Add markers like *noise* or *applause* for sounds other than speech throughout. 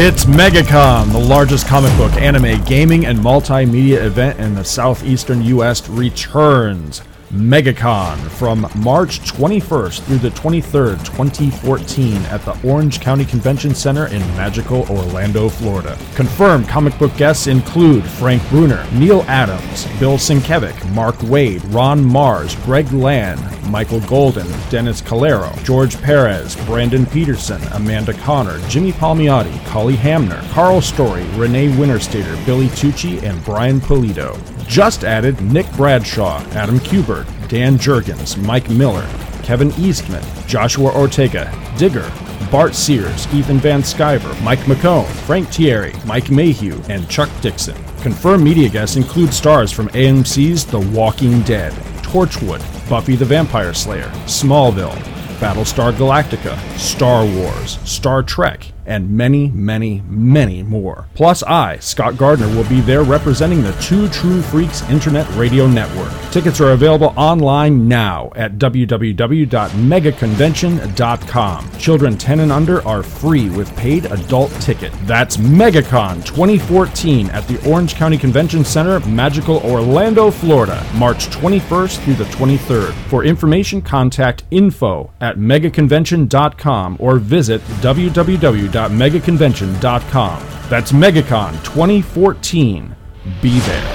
It's MegaCon, the largest comic book, anime, gaming, and multimedia event in the southeastern U.S. returns. MegaCon from March 21st through the 23rd, 2014 at the Orange County Convention Center in magical Orlando, Florida. Confirmed comic book guests include Frank Brunner, Neal Adams, Bill Sienkiewicz, Mark Waid, Ron Marz, Greg Land, Michael Golden, Dennis Calero, George Perez, Brandon Peterson, Amanda Conner, Jimmy Palmiotti, Cully Hamner, Karl Story, Renee Witterstaetter, Billy Tucci, and Brian Pulido. Just added Nick Bradshaw, Adam Kubert, Dan Jurgens, Mike Miller, Kevin Eastman, Joshua Ortega, Digger, Bart Sears, Ethan Van Sciver, Mike McKone, Frank Tieri, Mike Mayhew, and Chuck Dixon. Confirmed media guests include stars from AMC's The Walking Dead, Torchwood, Buffy the Vampire Slayer, Smallville, Battlestar Galactica, Star Wars, Star Trek, and many, many, many more. Plus, I, Scott Gardner, will be there representing the Two True Freaks Internet Radio Network. Tickets are available online now at www.megaconvention.com. Children 10 and under are free with paid adult ticket. That's MegaCon 2014 at the Orange County Convention Center, Magical Orlando, Florida, March 21st through the 23rd. For information, contact info at megaconvention.com or visit www www.megaconvention.com. That's MegaCon 2014. Be there.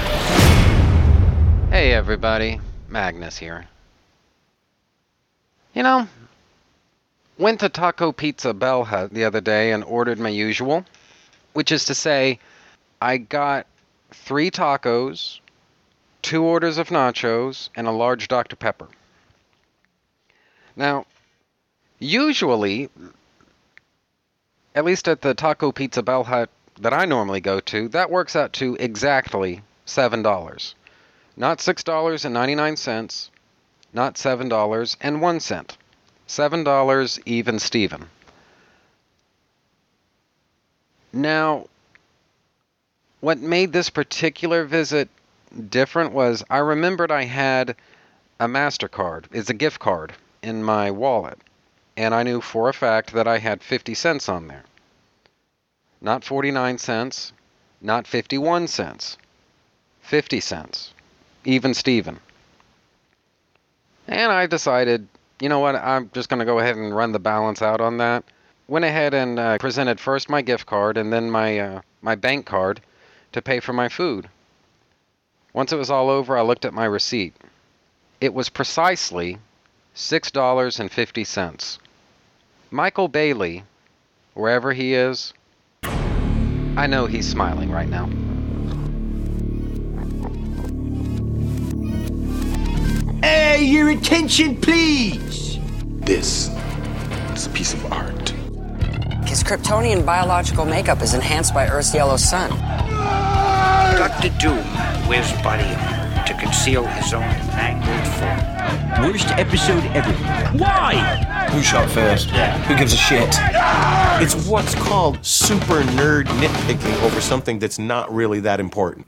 Hey everybody, Magnus here. You know, went to Taco Pizza Bell Hut the other day and ordered my usual, which is to say, I got three tacos, two orders of nachos, and a large Dr. Pepper. Now, usually at least at the Taco Pizza Bell Hut that I normally go to, that works out to exactly $7. Not $6.99, not $7.01. $7 even Steven. Now, what made this particular visit different was I remembered I had a MasterCard, it's a gift card, in my wallet and I knew for a fact that I had 50 cents on there. Not 49 cents, not 51 cents, 50 cents, even Steven. And I decided, you know what, I'm just going to go ahead and run the balance out on that. Went ahead and uh, presented first my gift card and then my, uh, my bank card to pay for my food. Once it was all over, I looked at my receipt. It was precisely $6.50. Michael Bailey, wherever he is, I know he's smiling right now. Hey, your attention, please! This is a piece of art. His Kryptonian biological makeup is enhanced by Earth's yellow sun. Dr. Doom wears body armor to conceal his own mangled form. Worst episode ever. Why? Who shot first? Yeah. Who gives a shit? It's what's called super nerd nitpicking over something that's not really that important.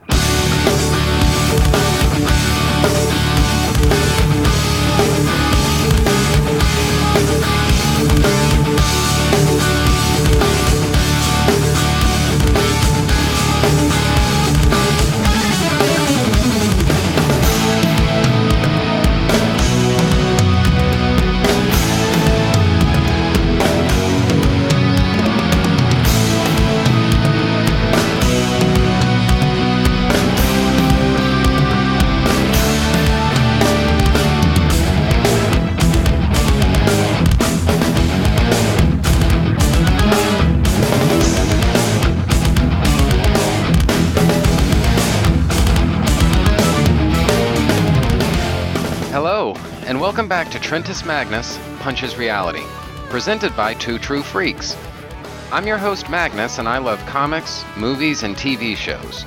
Trentus Magnus Punches Reality, presented by Two True Freaks. I'm your host Magnus, and I love comics, movies, and TV shows,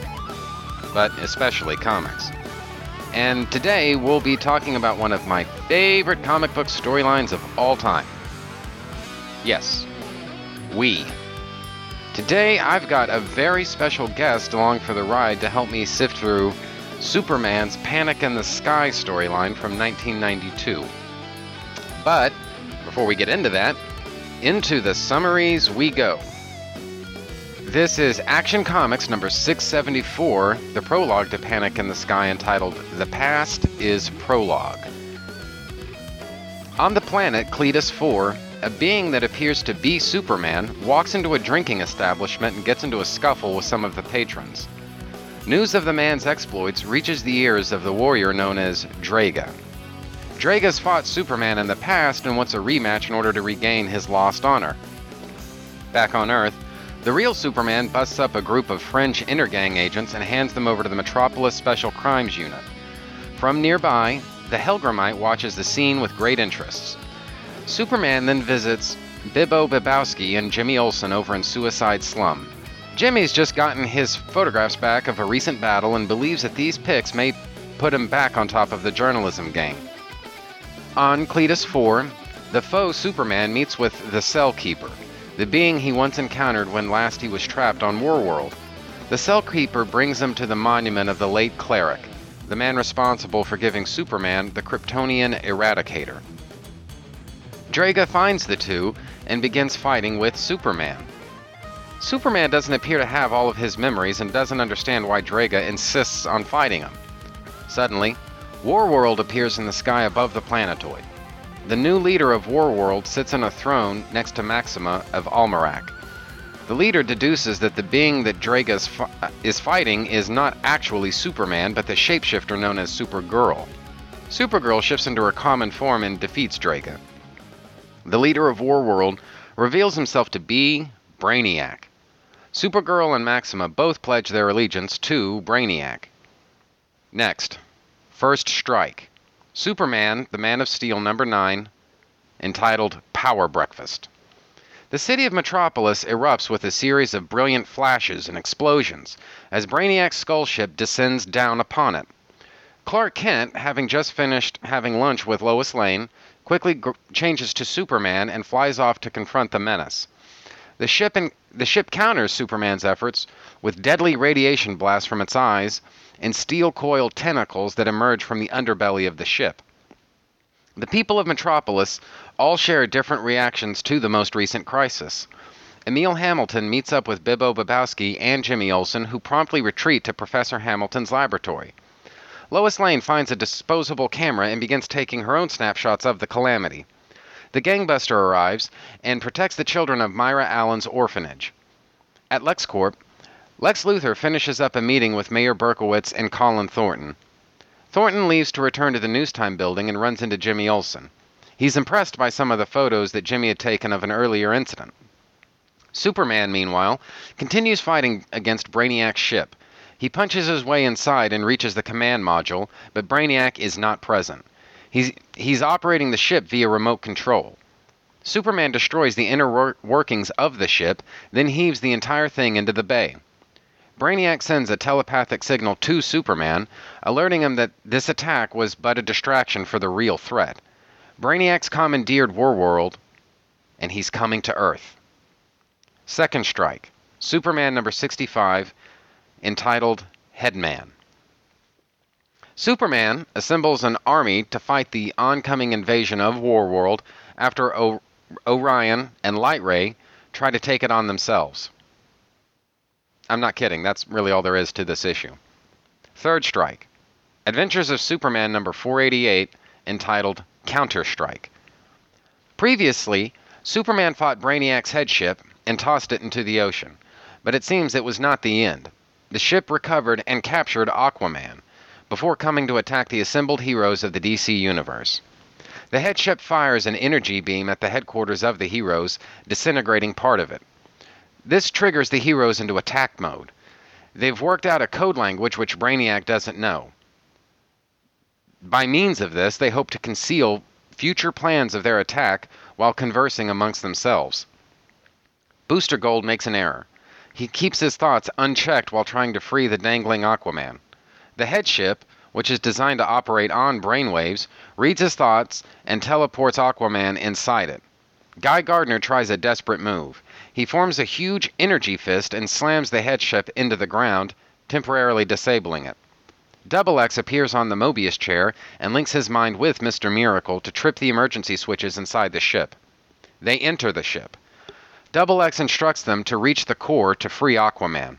but especially comics. And today we'll be talking about one of my favorite comic book storylines of all time. Yes, we. Today I've got a very special guest along for the ride to help me sift through Superman's Panic in the Sky storyline from 1992. But before we get into that, into the summaries we go. This is Action Comics number 674, the prologue to Panic in the Sky entitled The Past is Prologue. On the planet Cletus 4, a being that appears to be Superman walks into a drinking establishment and gets into a scuffle with some of the patrons. News of the man's exploits reaches the ears of the warrior known as Draaga. Draaga's fought Superman in the past and wants a rematch in order to regain his lost honor. Back on Earth, the real Superman busts up a group of French intergang agents and hands them over to the Metropolis Special Crimes Unit. From nearby, the Hellgrammite watches the scene with great interest. Superman then visits Bibbo Bibbowski and Jimmy Olsen over in Suicide Slum. Jimmy's just gotten his photographs back of a recent battle and believes that these pics may put him back on top of the journalism game. On Cletus 4, the foe Superman meets with the Cell Keeper, the being he once encountered when last he was trapped on Warworld. The Cell Keeper brings him to the monument of the late cleric, the man responsible for giving Superman the Kryptonian Eradicator. Draaga finds the two and begins fighting with Superman. Superman doesn't appear to have all of his memories and doesn't understand why Draaga insists on fighting him. Suddenly, Warworld appears in the sky above the planetoid. The new leader of Warworld sits on a throne next to Maxima of Almerac. The leader deduces that the being that Draaga fi- is fighting is not actually Superman, but the shapeshifter known as Supergirl. Supergirl shifts into her common form and defeats Draaga. The leader of Warworld reveals himself to be Brainiac. Supergirl and Maxima both pledge their allegiance to Brainiac. Next, First Strike. Superman, the Man of Steel number 9, entitled Power Breakfast. The city of Metropolis erupts with a series of brilliant flashes and explosions as Brainiac's skull ship descends down upon it. Clark Kent, having just finished having lunch with Lois Lane, quickly gr- changes to Superman and flies off to confront the menace. The ship, in, the ship counters Superman's efforts with deadly radiation blasts from its eyes and steel coiled tentacles that emerge from the underbelly of the ship. The people of Metropolis all share different reactions to the most recent crisis. Emil Hamilton meets up with Bibbo Bibbowski and Jimmy Olsen, who promptly retreat to Professor Hamilton's laboratory. Lois Lane finds a disposable camera and begins taking her own snapshots of the calamity. The gangbuster arrives and protects the children of Myra Allen's orphanage. At LexCorp, Lex Luthor finishes up a meeting with Mayor Berkowitz and Colin Thornton. Thornton leaves to return to the Newstime building and runs into Jimmy Olsen. He's impressed by some of the photos that Jimmy had taken of an earlier incident. Superman, meanwhile, continues fighting against Brainiac's ship. He punches his way inside and reaches the command module, but Brainiac is not present. He's, he's operating the ship via remote control. Superman destroys the inner wor- workings of the ship, then heaves the entire thing into the bay. Brainiac sends a telepathic signal to Superman, alerting him that this attack was but a distraction for the real threat. Brainiac's commandeered Warworld, and he's coming to Earth. Second Strike, Superman number 65, entitled Headman. Superman assembles an army to fight the oncoming invasion of Warworld after o- Orion and Lightray try to take it on themselves. I'm not kidding, that's really all there is to this issue. Third Strike, Adventures of Superman number 488, entitled Counter Strike. Previously, Superman fought Brainiac's headship and tossed it into the ocean, but it seems it was not the end. The ship recovered and captured Aquaman before coming to attack the assembled heroes of the DC Universe. The headship fires an energy beam at the headquarters of the heroes, disintegrating part of it. This triggers the heroes into attack mode. They've worked out a code language which Brainiac doesn't know. By means of this, they hope to conceal future plans of their attack while conversing amongst themselves. Booster Gold makes an error. He keeps his thoughts unchecked while trying to free the dangling Aquaman. The headship, which is designed to operate on brainwaves, reads his thoughts and teleports Aquaman inside it. Guy Gardner tries a desperate move. He forms a huge energy fist and slams the headship into the ground, temporarily disabling it. Dubbilex appears on the Mobius chair and links his mind with Mr. Miracle to trip the emergency switches inside the ship. They enter the ship. Dubbilex instructs them to reach the core to free Aquaman.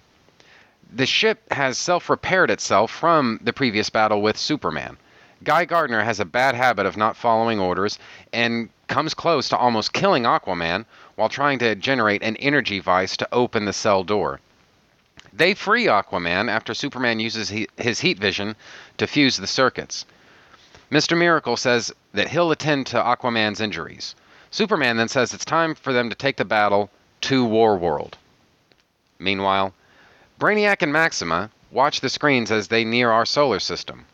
The ship has self repaired itself from the previous battle with Superman. Guy Gardner has a bad habit of not following orders and comes close to almost killing Aquaman while trying to generate an energy vice to open the cell door. They free Aquaman after Superman uses he- his heat vision to fuse the circuits. Mr. Miracle says that he'll attend to Aquaman's injuries. Superman then says it's time for them to take the battle to Warworld. Meanwhile, Brainiac and Maxima watch the screens as they near our solar system.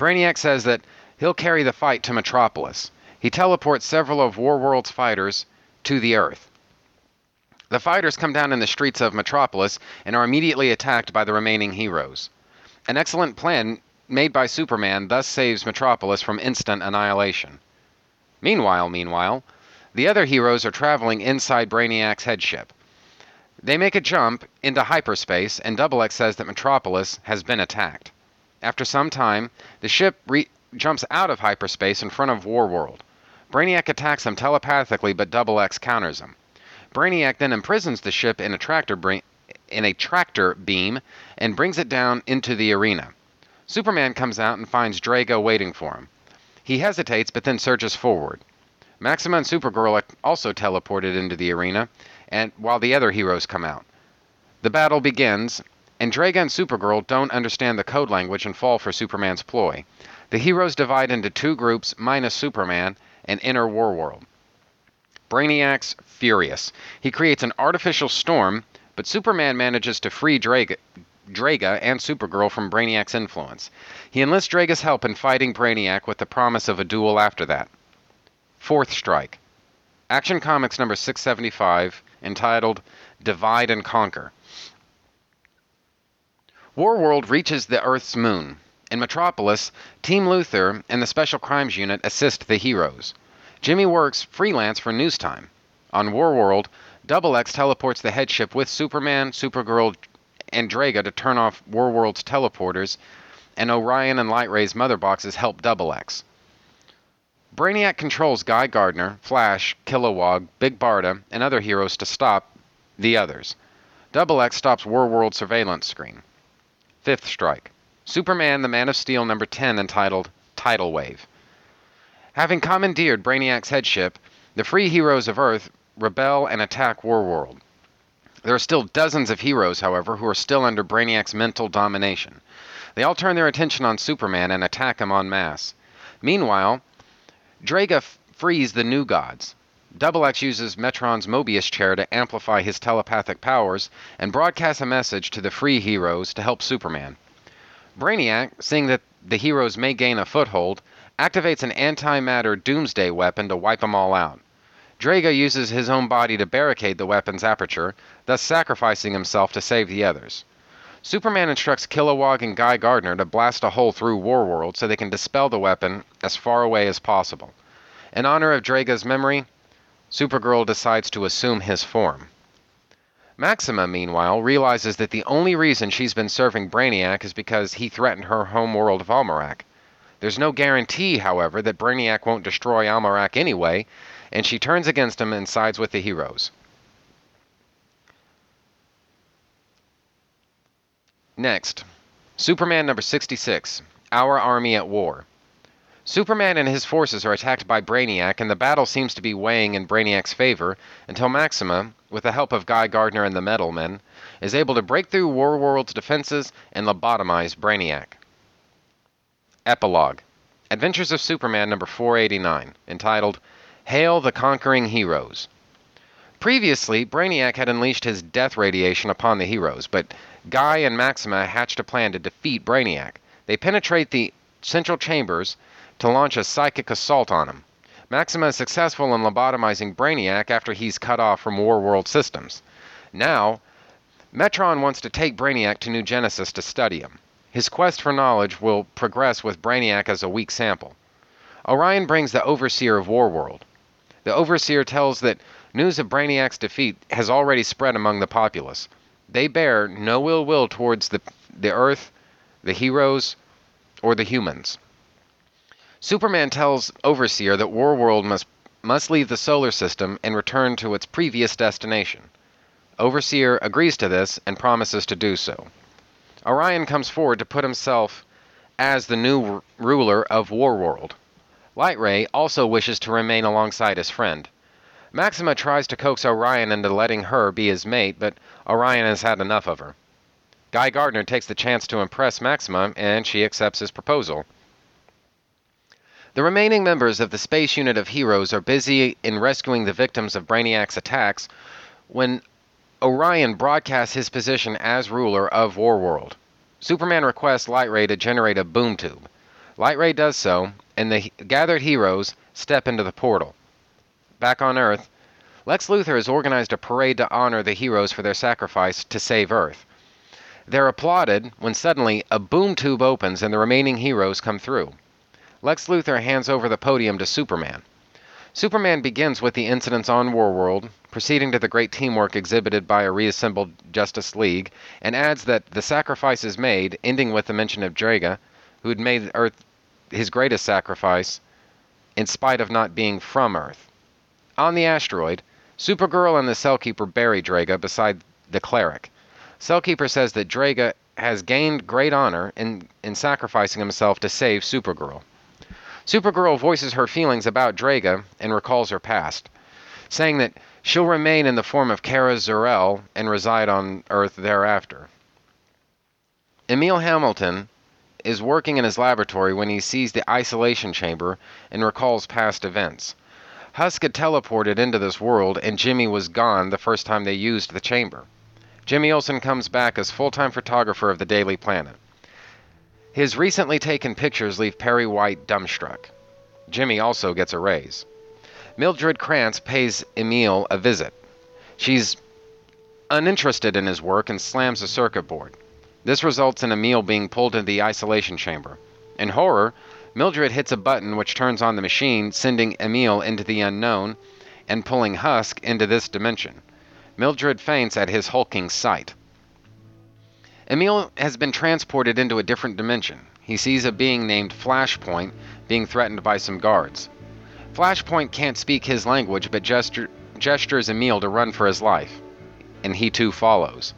Brainiac says that he'll carry the fight to Metropolis. He teleports several of Warworld's fighters to the Earth. The fighters come down in the streets of Metropolis and are immediately attacked by the remaining heroes. An excellent plan made by Superman thus saves Metropolis from instant annihilation. Meanwhile, meanwhile, the other heroes are traveling inside Brainiac's headship. They make a jump into hyperspace, and Dubbilex says that Metropolis has been attacked. After some time, the ship re- jumps out of hyperspace in front of Warworld. Brainiac attacks him telepathically, but Dubbilex counters him. Brainiac then imprisons the ship in a tractor bra- in a tractor beam and brings it down into the arena. Superman comes out and finds Draaga waiting for him. He hesitates but then surges forward. Maxima and Supergirl also teleported into the arena, and while the other heroes come out. The battle begins, and Draaga and Supergirl don't understand the code language and fall for Superman's ploy. The heroes divide into two groups, minus Superman, and enter Warworld. Brainiac's furious. He creates an artificial storm, but Superman manages to free Draaga, Draaga and Supergirl from Brainiac's influence. He enlists Draaga's help in fighting Brainiac with the promise of a duel after that. Fourth Strike. Action Comics number 675, entitled Divide and Conquer. Warworld reaches the Earth's moon. In Metropolis, Team Luthor and the Special Crimes Unit assist the heroes. Jimmy works freelance for Newstime. On Warworld, Dubbilex teleports the headship with Superman, Supergirl, and Draaga to turn off Warworld's teleporters, and Orion and Lightray's mother boxes help Dubbilex. Brainiac controls Guy Gardner, Flash, Kilowog, Big Barda, and other heroes to stop the others. Dubbilex stops Warworld surveillance screen. Fifth Strike. Superman the Man of Steel number 10 entitled Tidal Wave. Having commandeered Brainiac's headship, the free heroes of Earth rebel and attack Warworld. There are still dozens of heroes, however, who are still under Brainiac's mental domination. They all turn their attention on Superman and attack him en masse. Meanwhile, Draaga f- frees the new gods. Dubbilex uses Metron's Mobius chair to amplify his telepathic powers and broadcasts a message to the free heroes to help Superman. Brainiac, seeing that the heroes may gain a foothold, activates an antimatter doomsday weapon to wipe them all out. Draaga uses his own body to barricade the weapon's aperture, thus sacrificing himself to save the others. Superman instructs Kilowog and Guy Gardner to blast a hole through Warworld so they can dispel the weapon as far away as possible. In honor of Draaga's memory, Supergirl decides to assume his form. Maxima, meanwhile, realizes that the only reason she's been serving Brainiac is because he threatened her home world of Almerac. There's no guarantee, however, that Brainiac won't destroy Almerac anyway, and she turns against him and sides with the heroes. Next, Superman number 66 Our Army at War. Superman and his forces are attacked by Brainiac, and the battle seems to be weighing in Brainiac's favor until Maxima, with the help of Guy Gardner and the Metal Men, is able to break through Warworld's defenses and lobotomize Brainiac. Epilogue Adventures of Superman number 489, entitled Hail the Conquering Heroes. Previously, Brainiac had unleashed his death radiation upon the heroes, but Guy and Maxima hatched a plan to defeat Brainiac. They penetrate the central chambers to launch a psychic assault on him. Maxima is successful in lobotomizing Brainiac after he's cut off from Warworld systems. Now, Metron wants to take Brainiac to New Genesis to study him. His quest for knowledge will progress with Brainiac as a weak sample. Orion brings the Overseer of Warworld. The Overseer tells that news of Brainiac's defeat has already spread among the populace. They bear no ill will towards the, the Earth, the heroes, or the humans. Superman tells Overseer that Warworld must must leave the solar system and return to its previous destination. Overseer agrees to this and promises to do so. Orion comes forward to put himself as the new ruler of Warworld. Lightray also wishes to remain alongside his friend. Maxima tries to coax Orion into letting her be his mate, but Orion has had enough of her. Guy Gardner takes the chance to impress Maxima, and she accepts his proposal. The remaining members of the space unit of heroes are busy in rescuing the victims of Brainiac's attacks when Orion broadcasts his position as ruler of Warworld. Superman requests Lightray to generate a boom tube. Lightray does so, and the gathered heroes step into the portal. Back on Earth, Lex Luthor has organized a parade to honor the heroes for their sacrifice to save Earth. They're applauded when suddenly a boom tube opens and the remaining heroes come through. Lex Luthor hands over the podium to Superman. Superman begins with the incidents on Warworld, proceeding to the great teamwork exhibited by a reassembled Justice League, and adds that the sacrifices made, ending with the mention of Draaga, who had made Earth his greatest sacrifice, in spite of not being from Earth. On the asteroid, Supergirl and the Cellkeeper bury Draaga beside the cleric. Cellkeeper says that Draaga has gained great honor in, in sacrificing himself to save Supergirl. Supergirl voices her feelings about Draaga and recalls her past, saying that she'll remain in the form of Kara Zor-El and reside on Earth thereafter. Emil Hamilton is working in his laboratory when he sees the isolation chamber and recalls past events. Husk had teleported into this world, and Jimmy was gone the first time they used the chamber. Jimmy Olsen comes back as full time photographer of the Daily Planet. His recently taken pictures leave Perry White dumbstruck. Jimmy also gets a raise. Mildred Krantz pays Emil a visit. She's uninterested in his work and slams a circuit board. This results in Emil being pulled into the isolation chamber. In horror, Mildred hits a button which turns on the machine, sending Emil into the unknown and pulling Husk into this dimension. Mildred faints at his hulking sight. Emil has been transported into a different dimension. He sees a being named Flashpoint being threatened by some guards. Flashpoint can't speak his language but gesture, gestures Emil to run for his life, and he too follows.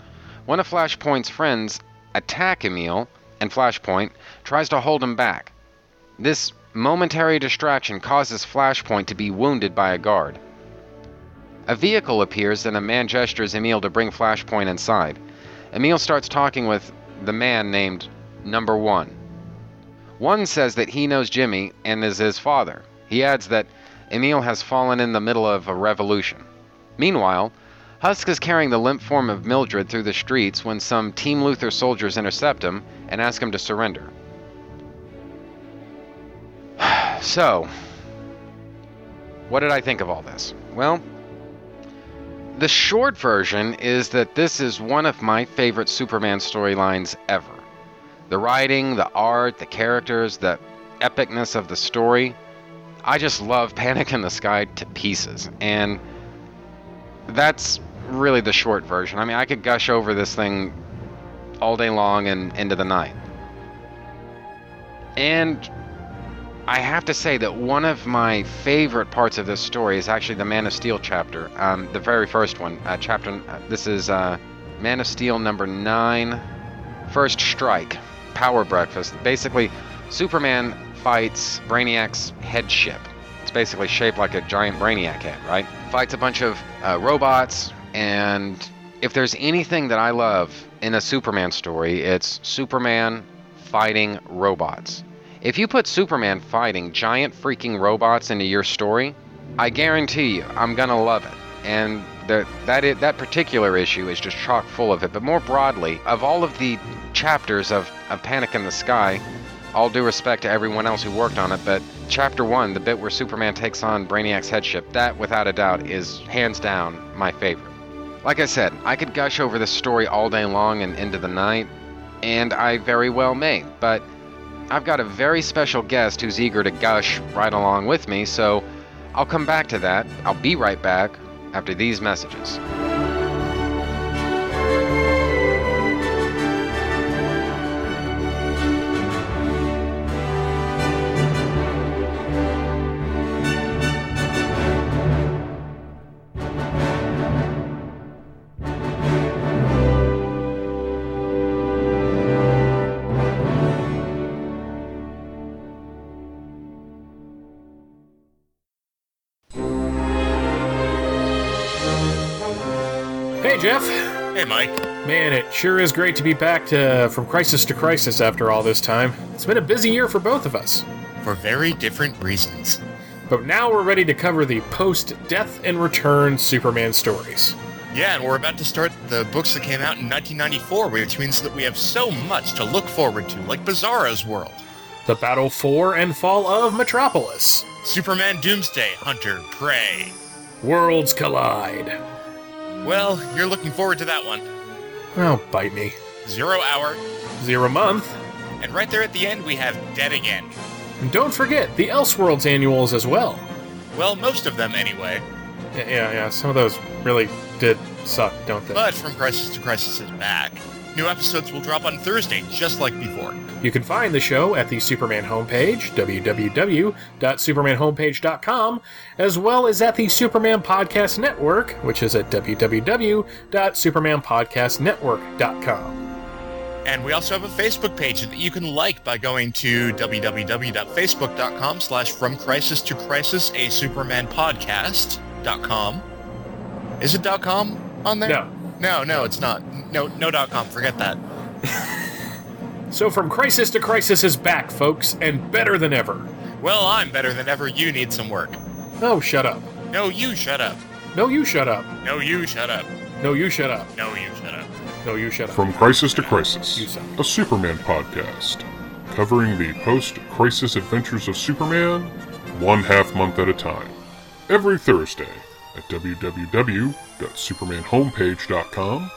One of Flashpoint's friends attack Emil, and Flashpoint tries to hold him back. This momentary distraction causes Flashpoint to be wounded by a guard. A vehicle appears and a man gestures Emil to bring Flashpoint inside. Emil starts talking with the man named Number One. One says that he knows Jimmy and is his father. He adds that Emil has fallen in the middle of a revolution. Meanwhile, Husk is carrying the limp form of Mildred through the streets when some Team Luthor soldiers intercept him and ask him to surrender. *sighs* so, what did I think of all this? Well, the short version is that this is one of my favorite Superman storylines ever. The writing, the art, the characters, the epicness of the story. I just love *laughs* Panic in the Sky to pieces. And that's really the short version. I mean, I could gush over this thing all day long and into the night. And I have to say that one of my favorite parts of this story is actually the Man of Steel chapter, um, the very first one. Uh, chapter. Uh, this is uh, Man of Steel number nine, First Strike, Power Breakfast. Basically, Superman fights Brainiac's headship. It's basically shaped like a giant Brainiac head, right? Fights a bunch of uh, robots, and if there's anything that I love in a Superman story, it's Superman fighting robots. If you put Superman fighting giant freaking robots into your story, I guarantee you, I'm gonna love it. And that i- that particular issue is just chock full of it. But more broadly, of all of the chapters of, of Panic in the Sky, all due respect to everyone else who worked on it, but chapter one, the bit where Superman takes on Brainiac's headship, that without a doubt is hands down my favorite. Like I said, I could gush over this story all day long and into the night, and I very well may, but I've got a very special guest who's eager to gush right along with me, so I'll come back to that. I'll be right back after these messages. Sure is great to be back to from crisis to crisis after all this time. It's been a busy year for both of us. For very different reasons. But now we're ready to cover the post Death and Return Superman stories. Yeah, and we're about to start the books that came out in 1994, which means that we have so much to look forward to, like Bizarro's World, The Battle for and Fall of Metropolis, Superman Doomsday, Hunter, Prey. Worlds Collide. Well, you're looking forward to that one. Oh, bite me. Zero Hour, Zero Month. and right there at the end we have Dead Again. And don't forget the Elseworlds annuals as well. Well, most of them anyway. Yeah, yeah, yeah, some of those really did suck, don't they? But From Crisis to Crisis is back. New episodes will drop on Thursday, just like before. You can find the show at the Superman homepage, www.supermanhomepage.com, as well as at the Superman Podcast Network, which is at www.supermanpodcastnetwork.com. And we also have a Facebook page that you can like by going to www.facebook.com slash from crisis to crisis a Superman podcast.com. Is it .com on there? No. No, no, it's not. No, no dot .com. Forget that. *laughs* So, From Crisis to Crisis is back, folks, and better than ever. Well, I'm better than ever. You need some work. Oh, shut up. No, you shut up. No, you shut up. No, you shut up. No, you shut up. No, you shut up. No, you shut up. From Crisis to Crisis, suck. a Superman podcast, covering the post crisis adventures of Superman, one half month at a time. Every Thursday at www.supermanhomepage.com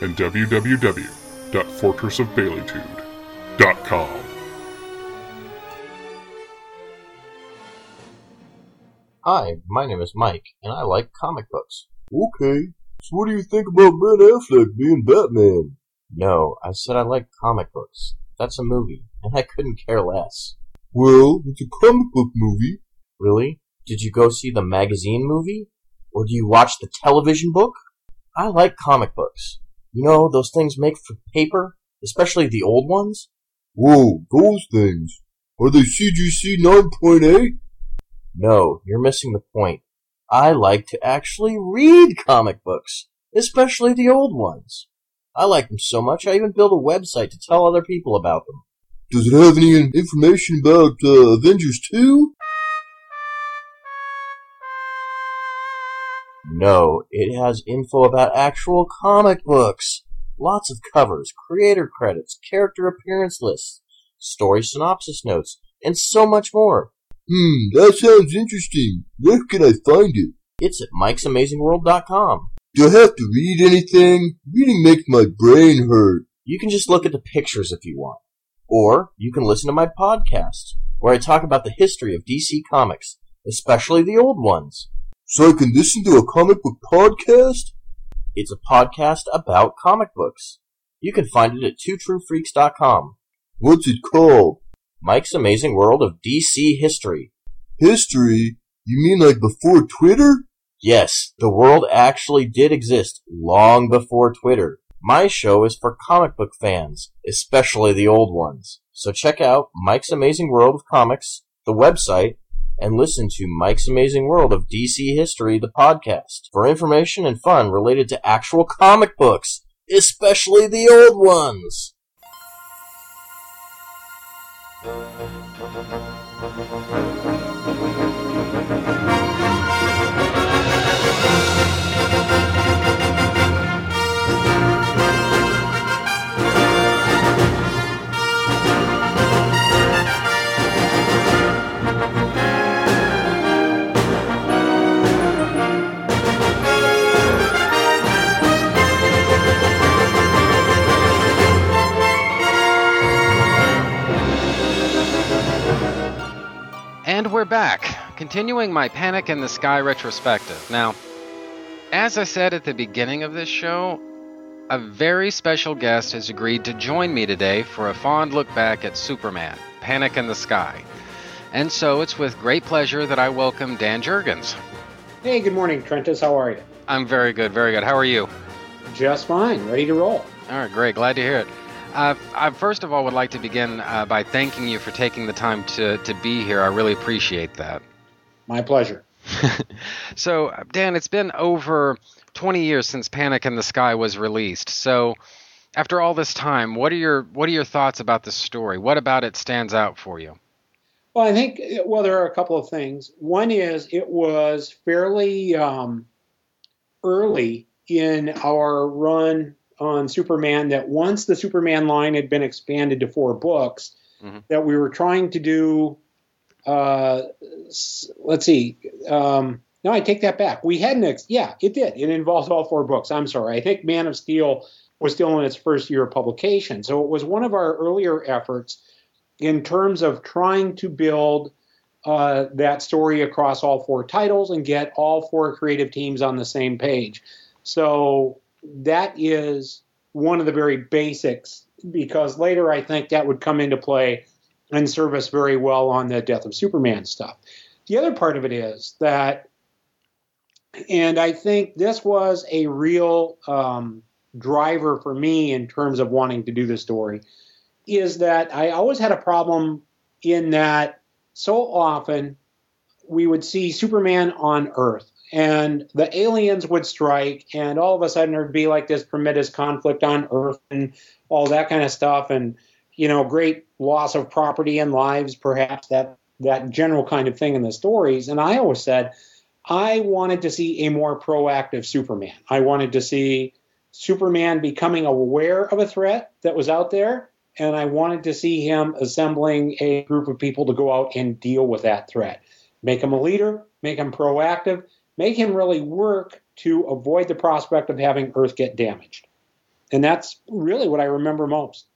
and www.fortressofbaileytude.com. Hi, my name is Mike, and I like comic books. Okay, so what do you think about Ben Affleck being Batman? No, I said I like comic books. That's a movie, and I couldn't care less. Well, it's a comic book movie. Really? Did you go see the magazine movie? Or do you watch the television book? I like comic books. You know, those things made for paper, especially the old ones? Whoa, those things. Are they CGC 9.8? No, you're missing the point. I like to actually read comic books, especially the old ones. I like them so much I even built a website to tell other people about them. Does it have any information about uh, Avengers 2? No, it has info about actual comic books. Lots of covers, creator credits, character appearance lists, story synopsis notes, and so much more. Hmm, that sounds interesting. Where can I find it? It's at Mike'sAmazingWorld.com. Do I have to read anything? Reading makes my brain hurt. You can just look at the pictures if you want. Or you can listen to my podcast, where I talk about the history of DC Comics, especially the old ones. So I can listen to a comic book podcast? It's a podcast about comic books. You can find it at twotruefreaks.com. What's it called? Mike's Amazing World of DC History. History? You mean like before Twitter? Yes, the world actually did exist long before Twitter. My show is for comic book fans, especially the old ones. So check out Mike's Amazing World of Comics, the website, and listen to Mike's Amazing World of DC History, the podcast, for information and fun related to actual comic books, especially the old ones. We're back, continuing my Panic in the Sky retrospective. Now, as I said at the beginning of this show, a very special guest has agreed to join me today for a fond look back at Superman, Panic in the Sky. And so it's with great pleasure that I welcome Dan Jurgens. Hey, good morning, Trentus. How are you? I'm very good, very good. How are you? Just fine. Ready to roll. All right, great. Glad to hear it. Uh, I first of all would like to begin uh, by thanking you for taking the time to, to be here. I really appreciate that. My pleasure. *laughs* so, Dan, it's been over 20 years since Panic in the Sky was released. So, after all this time, what are your what are your thoughts about the story? What about it stands out for you? Well, I think well there are a couple of things. One is it was fairly um, early in our run on Superman that once the Superman line had been expanded to four books, mm-hmm. that we were trying to do. Uh, let's see. Um, no, I take that back. We had an ex- yeah, it did. It involved all four books. I'm sorry. I think Man of Steel was still in its first year of publication, so it was one of our earlier efforts in terms of trying to build uh, that story across all four titles and get all four creative teams on the same page. So that is one of the very basics because later I think that would come into play and serve us very well on the Death of Superman stuff. The other part of it is that, and I think this was a real um, driver for me in terms of wanting to do the story, is that I always had a problem in that so often we would see Superman on Earth and the aliens would strike, and all of a sudden there'd be like this Prometheus conflict on Earth and all that kind of stuff, and you know, great loss of property and lives, perhaps that that general kind of thing in the stories. And I always said I wanted to see a more proactive Superman. I wanted to see Superman becoming aware of a threat that was out there, and I wanted to see him assembling a group of people to go out and deal with that threat. Make him a leader, make him proactive, make him really work to avoid the prospect of having Earth get damaged. And that's really what I remember most.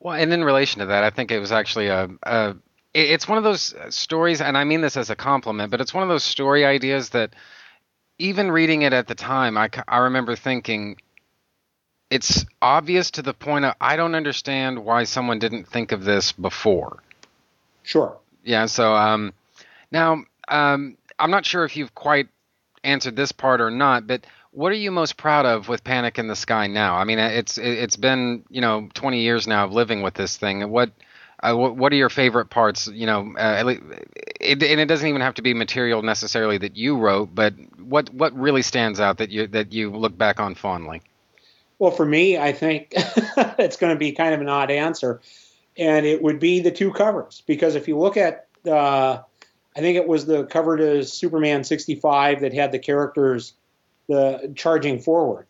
Well, and in relation to that, I think it was actually a, a it's one of those stories, and I mean this as a compliment, but it's one of those story ideas that even reading it at the time, I, I remember thinking it's obvious to the point of I don't understand why someone didn't think of this before. Sure. Yeah. So um, now um, I'm not sure if you've quite answered this part or not, but what are you most proud of with Panic in the Sky now? I mean, it's it's been you know 20 years now of living with this thing. What uh, what, are your favorite parts? You know, uh, it, and it doesn't even have to be material necessarily that you wrote, but what what really stands out that you that you look back on fondly? Well, for me, I think *laughs* it's going to be kind of an odd answer, and it would be the two covers because if you look at uh, I think it was the cover to Superman 65 that had the characters the charging forward.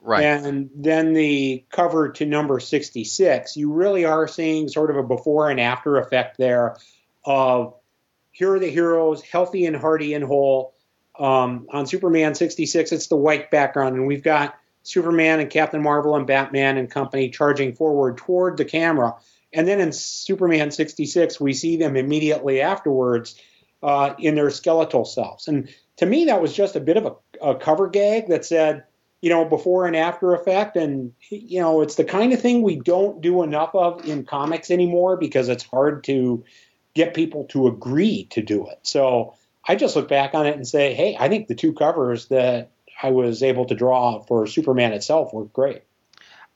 Right. And then the cover to number 66, you really are seeing sort of a before and after effect there of here are the heroes, healthy and hearty and whole. Um, on Superman 66, it's the white background, and we've got Superman and Captain Marvel and Batman and company charging forward toward the camera. And then in Superman 66, we see them immediately afterwards uh, in their skeletal selves. And to me, that was just a bit of a, a cover gag that said, you know, before and after effect. And, you know, it's the kind of thing we don't do enough of in comics anymore because it's hard to get people to agree to do it. So I just look back on it and say, hey, I think the two covers that I was able to draw for Superman itself were great.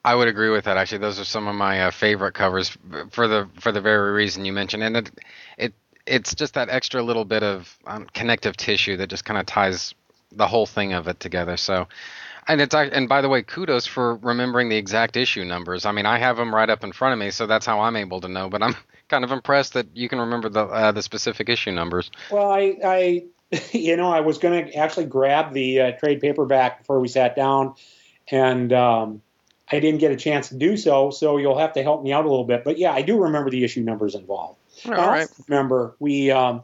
I would agree with that. Actually, those are some of my uh, favorite covers for the for the very reason you mentioned, and it it it's just that extra little bit of um, connective tissue that just kind of ties the whole thing of it together. So, and it's and by the way, kudos for remembering the exact issue numbers. I mean, I have them right up in front of me, so that's how I'm able to know. But I'm *laughs* kind of impressed that you can remember the uh, the specific issue numbers. Well, I, I *laughs* you know, I was going to actually grab the uh, trade paperback before we sat down, and um, I didn't get a chance to do so. So you'll have to help me out a little bit. But yeah, I do remember the issue numbers involved. All right. Remember, we, um,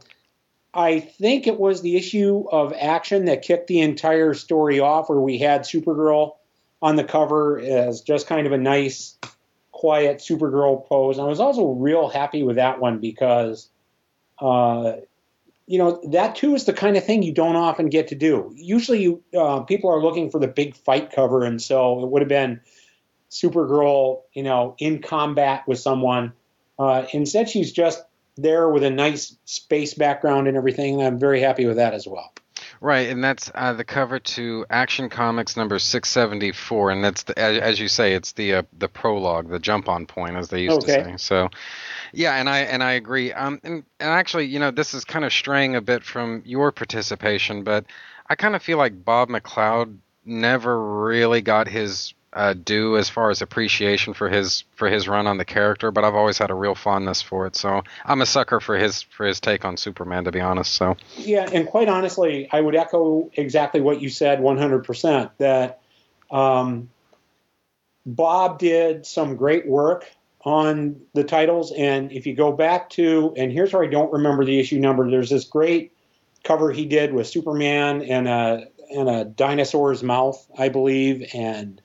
I think it was the issue of action that kicked the entire story off, where we had Supergirl on the cover as just kind of a nice, quiet Supergirl pose. And I was also real happy with that one because, uh, you know, that too is the kind of thing you don't often get to do. Usually, you, uh, people are looking for the big fight cover, and so it would have been Supergirl, you know, in combat with someone uh, instead, she's just there with a nice space background and everything, and I'm very happy with that as well. Right, and that's uh, the cover to Action Comics number 674, and that's the, as, as you say, it's the uh, the prologue, the jump on point, as they used Okay. to say. So, yeah, and I and I agree. Um, and, and actually, you know, this is kind of straying a bit from your participation, but I kind of feel like Bob McLeod never really got his uh, due as far as appreciation for his for his run on the character. But I've always had a real fondness for it, so I'm a sucker for his for his take on Superman, to be honest. So. Yeah, and quite honestly, I would echo exactly what you said 100% that um, Bob did some great work on the titles. And if you go back to, and here's where I don't remember the issue number, there's this great cover he did with Superman and a, and a dinosaur's mouth, I believe. And,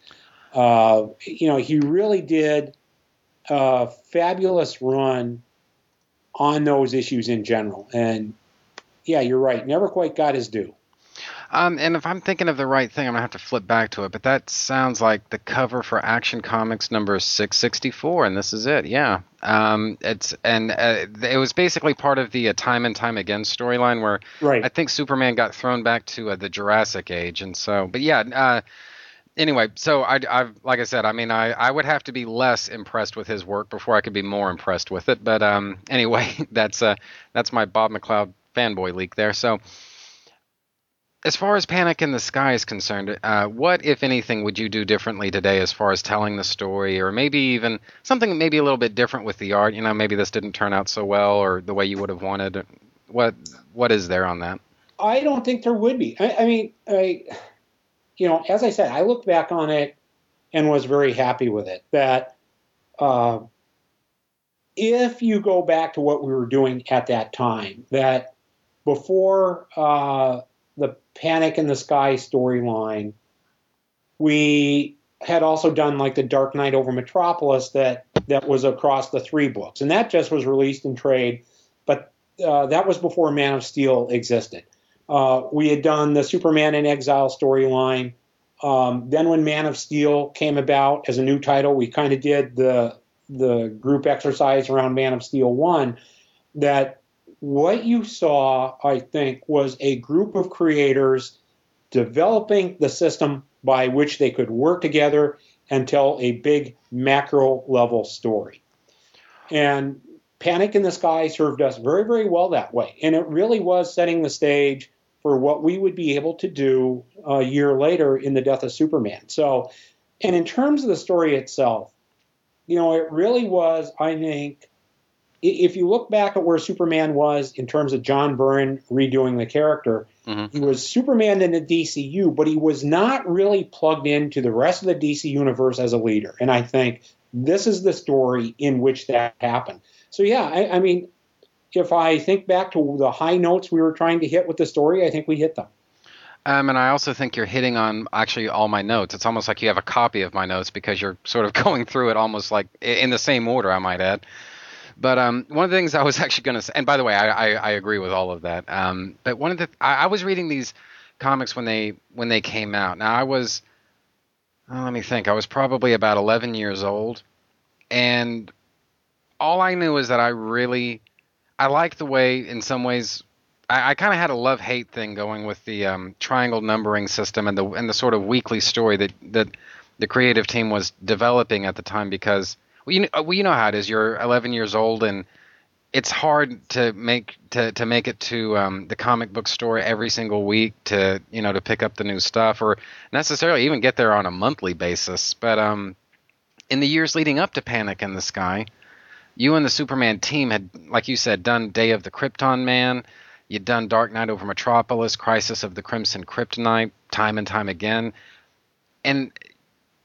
uh, you know, he really did a fabulous run on those issues in general. And yeah, you're right. Never quite got his due. Um, and if I'm thinking of the right thing, I'm gonna have to flip back to it. But that sounds like the cover for Action Comics number 664, and this is it. Yeah. Um, it's and uh, it was basically part of the uh, Time and Time Again storyline where Right. I think Superman got thrown back to uh, the Jurassic Age, and so. But yeah. Anyway, so I, I've like I said, I mean, I, I would have to be less impressed with his work before I could be more impressed with it. But um, *laughs* anyway, that's uh, that's my Bob McLeod fanboy leak there. So as far as Panic in the Sky is concerned, uh, what, if anything, would you do differently today as far as telling the story, or maybe even something maybe a little bit different with the art? You know, maybe this didn't turn out so well, or the way you would have wanted. What What is there on that? I don't think there would be. I, I mean, I, you know, as I said, I look back on it and was very happy with it. That uh, if you go back to what we were doing at that time, that before uh, the Panic in the Sky storyline, we had also done like the Dark Knight over Metropolis that that was across the three books, and that just was released in trade, but uh, that was before Man of Steel existed. Uh, we had done the Superman in Exile storyline. Um, then, when Man of Steel came about as a new title, we kind of did the the group exercise around Man of Steel one. That what you saw, I think, was a group of creators developing the system by which they could work together and tell a big macro level story. And Panic in the Sky served us very, very well that way. And it really was setting the stage for what we would be able to do a year later in The Death of Superman. So, and in terms of the story itself, you know, it really was, I think, if you look back at where Superman was in terms of John Byrne redoing the character, mm-hmm. he was Superman in the DCU, but he was not really plugged into the rest of the DC universe as a leader. And I think this is the story in which that happened. So yeah, I, I mean, if I think back to the high notes we were trying to hit with the story, I think we hit them. Um, and I also think you're hitting on actually all my notes. It's almost like you have a copy of my notes because you're sort of *laughs* going through it almost like in the same order, I might add. But um, one of the things I was *laughs* actually going to say, and by the way, I, I, I agree with all of that. Um, but one of the, I, I was reading these comics when they when they came out. Now I was, oh, let me think, I was probably about 11 years old, and all I knew is that I really, I like the way, in some ways, I, I kind of had a love hate thing going with the um, triangle numbering system and the and the sort of weekly story that that the creative team was developing at the time because well you know, well, you know how it is. You're 11 years old and it's hard to make to, to make it to um, the comic book store every single week to you know to pick up the new stuff or necessarily even get there on a monthly basis. But um in the years leading up to Panic in the Sky you and the Superman team had, like you said, done Day of the Krypton Man. You'd done Dark Knight over Metropolis, Crisis of the Crimson Kryptonite, time and time again. And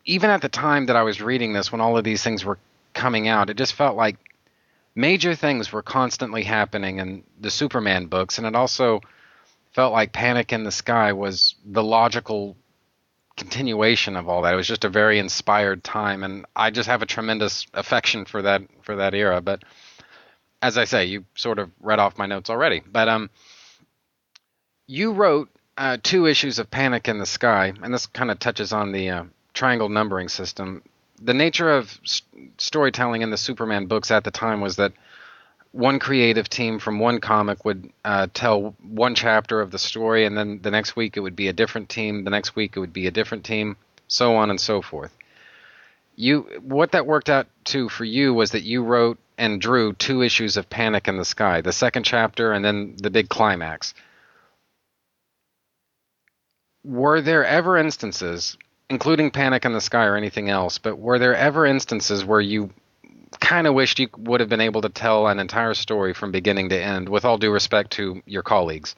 even at the time that I was reading this, when all of these things were coming out, it just felt like major things were constantly happening in the Superman books. And it also felt like Panic in the Sky was the logical continuation of all that. It was just a very inspired time, and I just have a tremendous affection for that for that era. But as I say, you sort of read off my notes already. But um, you wrote uh, two issues of Panic in the Sky, and this kind of touches on the uh, triangle numbering system. The nature of s- storytelling in the Superman books at the time was that one creative team from one comic would uh, tell one chapter of the story, and then the next week it would be a different team. The next week it would be a different team, so on and so forth. You, what that worked out to for you was that you wrote and drew two issues of Panic in the Sky, the second chapter, and then the big climax. Were there ever instances, including Panic in the Sky or anything else, but were there ever instances where you kind of wished you would have been able to tell an entire story from beginning to end, with all due respect to your colleagues?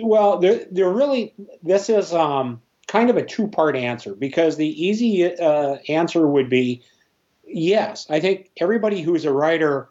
Well, there, there really, this is um, kind of a two part answer because the easy uh, answer would be yes. I think everybody who's a writer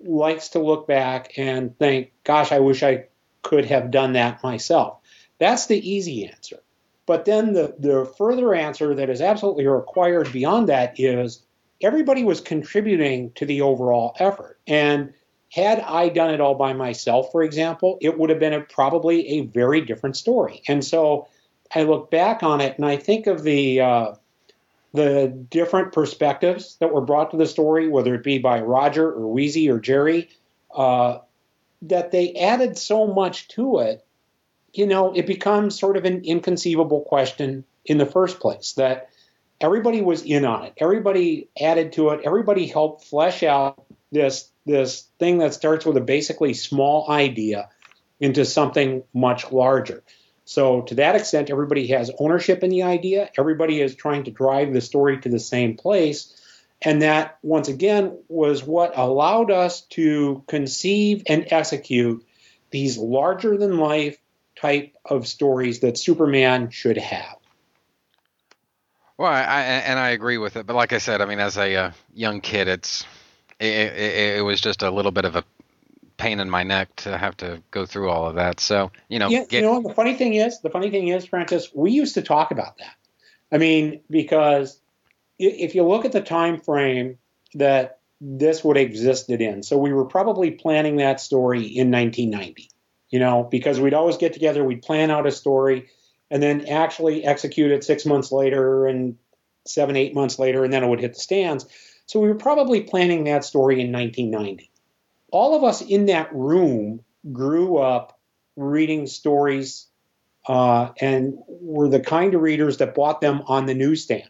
likes to look back and think, gosh, I wish I could have done that myself. That's the easy answer. But then the, the further answer that is absolutely required beyond that is everybody was contributing to the overall effort. And had I done it all by myself, for example, it would have been a, probably a very different story. And so I look back on it and I think of the uh, the different perspectives that were brought to the story, whether it be by Roger or Weezie or Jerry, uh, that they added so much to it. You know, it becomes sort of an inconceivable question in the first place that everybody was in on it. Everybody added to it. Everybody helped flesh out this this thing that starts with a basically small idea into something much larger. So to that extent, everybody has ownership in the idea. Everybody is trying to drive the story to the same place. And that, once again, was what allowed us to conceive and execute these larger than life type of stories that Superman should have. Well, I, I, and I agree with it, but like I said, I mean, as a uh, young kid, it's it, it, it, was just a little bit of a pain in my neck to have to go through all of that. So you know, yeah, get, you know, the funny thing is, the funny thing is, Francis, we used to talk about that. I mean, because if you look at the time frame that this would have existed in, so we were probably planning that story in 1990. You know, because we'd always get together, we'd plan out a story and then actually execute it six months later and seven, eight months later, and then it would hit the stands. So we were probably planning that story in 1990. All of us in that room grew up reading stories uh, and were the kind of readers that bought them on the newsstand.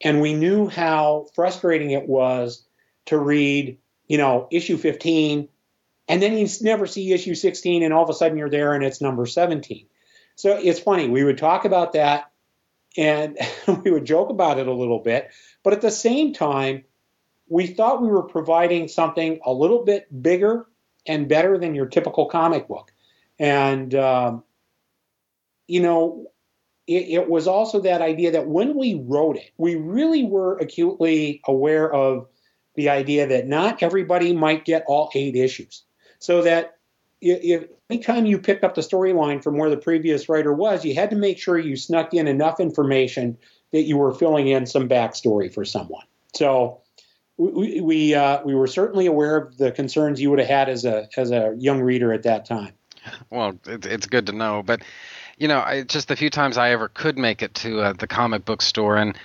And we knew how frustrating it was to read, you know, issue 15, and then you never see issue 16, and all of a sudden you're there and it's number 17. So it's funny. We would talk about that and *laughs* we would joke about it a little bit. But at the same time, we thought we were providing something a little bit bigger and better than your typical comic book. And, um, you know, it, it, was also that idea that when we wrote it, we really were acutely aware of the idea that not everybody might get all eight issues. So that if anytime you picked up the storyline from where the previous writer was, you had to make sure you snuck in enough information that you were filling in some backstory for someone. So we we, uh, we were certainly aware of the concerns you would have had as a as a young reader at that time. Well, it, it's good to know, but you know, I, just the few times I ever could make it to uh, the comic book store and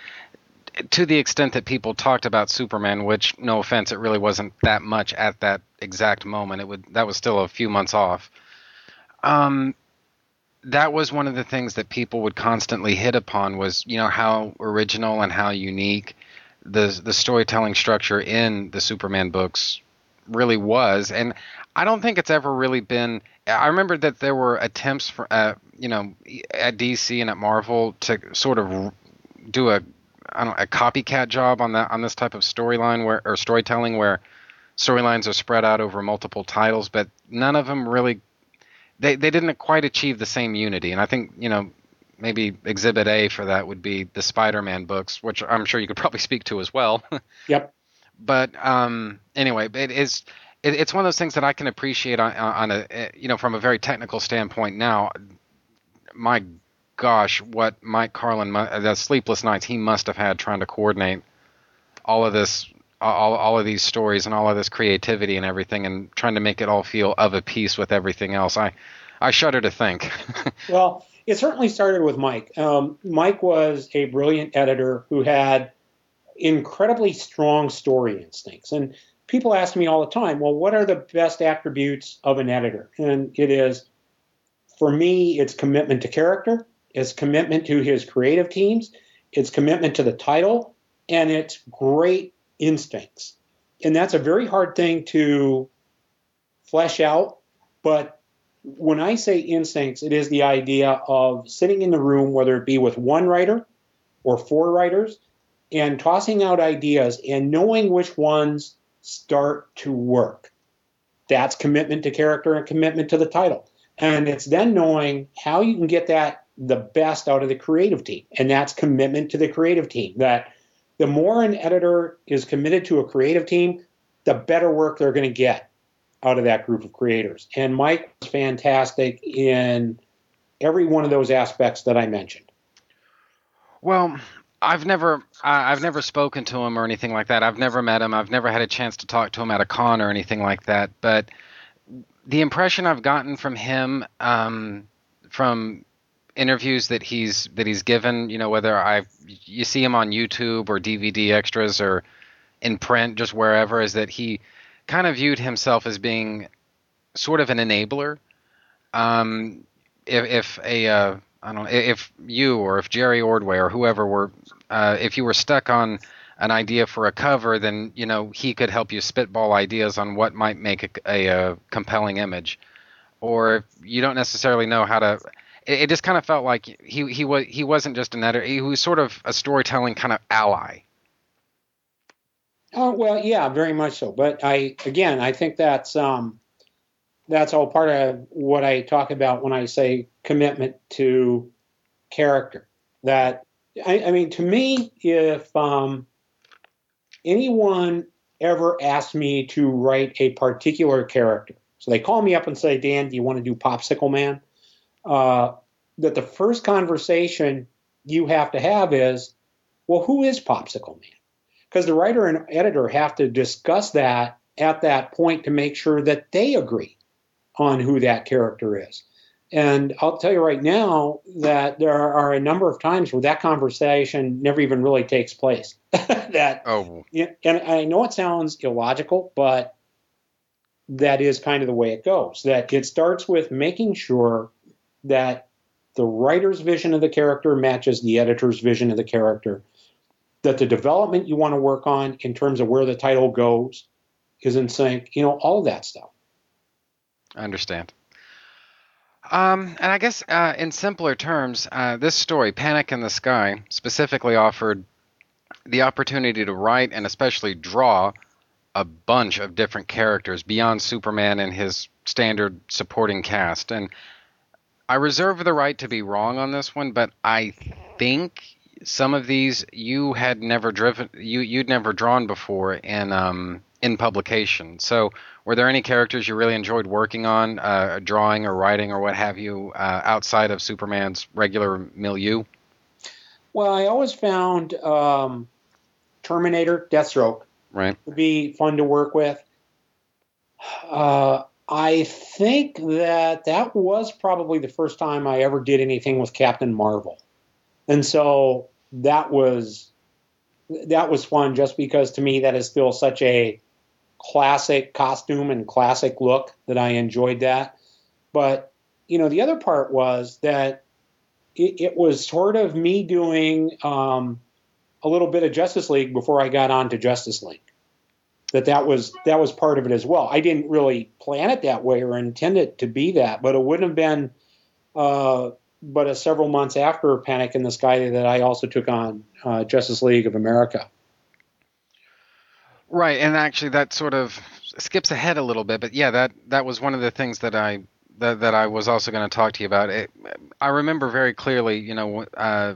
to the extent that people talked about Superman, which no offense, it really wasn't that much at that exact moment. It would that was still a few months off. Um, that was one of the things that people would constantly hit upon was you know how original and how unique the the storytelling structure in the Superman books really was, and I don't think it's ever really been. I remember that there were attempts for uh, you know at DC and at Marvel to sort of do a I don't a copycat job on that on this type of storyline where or storytelling where storylines are spread out over multiple titles, but none of them really they they didn't quite achieve the same unity. And I think you know maybe Exhibit A for that would be the Spider-Man books, which I'm sure you could *laughs* probably speak to as well. *laughs* yep. But um, anyway, it is it, it's one of those things that I can appreciate on, on a you know from a very technical standpoint. Now, my gosh, what Mike Carlin, the sleepless nights he must have had trying to coordinate all of this, all, all of these stories and all of this creativity and everything, and trying to make it all feel of a piece with everything else. I, I shudder to think. *laughs* well, it certainly started with Mike. Um, Mike was a brilliant editor who had incredibly strong story instincts, and people ask me all the time, well, what are the best attributes of an editor? And it is, for me, it's commitment to character, it's commitment to his creative teams, it's commitment to the title, and it's great instincts. And that's a very hard thing to flesh out. But when I say instincts, it is the idea of sitting in the room, whether it be with one writer or four writers, and tossing out ideas and knowing which ones start to work. That's commitment to character and commitment to the title. And it's then knowing how you can get that the best out of the creative team. And that's commitment to the creative team. That the more an editor is committed to a creative team, the better work they're going to get out of that group of creators. And Mike was fantastic in every one of those aspects that I mentioned. Well, I've never I've never spoken to him or anything like that. I've never met him. I've never had a chance to talk to him at a con or anything like that. But the impression I've gotten from him, um, from interviews that he's that he's given, you know, whether I you see him on YouTube or DVD extras or in print, just wherever, is that he kind of viewed himself as being sort of an enabler. Um, if, if a uh, I don't know if you or if Jerry Ordway or whoever were, uh, if you were stuck on an idea for a cover, then you know he could help you spitball ideas on what might make a, a, a compelling image. Or you don't necessarily know how to, it, it just kind of felt like he he was he wasn't just an editor; he was sort of a storytelling kind of ally. Oh well, yeah, very much so. But I again, I think that's um, that's all part of what I talk about when I say commitment to character. That I, I mean, to me, if um, anyone ever asked me to write a particular character, so they call me up and say, "Dan, do you want to do Popsicle Man?" Uh, that the first conversation you have to have is, "Well, who is Popsicle Man?" Because the writer and editor have to discuss that at that point to make sure that they agree on who that character is. And I'll tell you right now that there are a number of times where that conversation never even really takes place. *laughs* that oh, and I know it sounds illogical, but that is kind of the way it goes. That it starts with making sure that the writer's vision of the character matches the editor's vision of the character. That the development you want to work on in terms of where the title goes is in sync. You know, all of that stuff. I understand. Um, and I guess uh, in simpler terms, uh, this story, Panic in the Sky, specifically offered the opportunity to write and especially draw a bunch of different characters beyond Superman and his standard supporting cast. And I reserve the right to be wrong on this one, but I think some of these you had never driven, you you'd never drawn before in um, in publication. So, were there any characters you really enjoyed working on, uh, drawing or writing or what have you, uh, outside of Superman's regular milieu? Well, I always found um, Terminator, Deathstroke, right, to be fun to work with. Uh, I think that that was probably the first time I ever did anything with Captain Marvel, and so that was that was fun just because to me that is still such a classic costume and classic look that I enjoyed that. But, you know, the other part was that it, it was sort of me doing um, a little bit of Justice League before I got on to Justice League. That that was that was part of it as well. I didn't really plan it that way or intend it to be that, but it wouldn't have been uh, but a several months after Panic in the Sky that I also took on uh, Justice League of America. Right, and actually that sort of skips ahead a little bit, but yeah, that that was one of the things that I that that I was also going to talk to you about. It, I remember very clearly, you know, uh,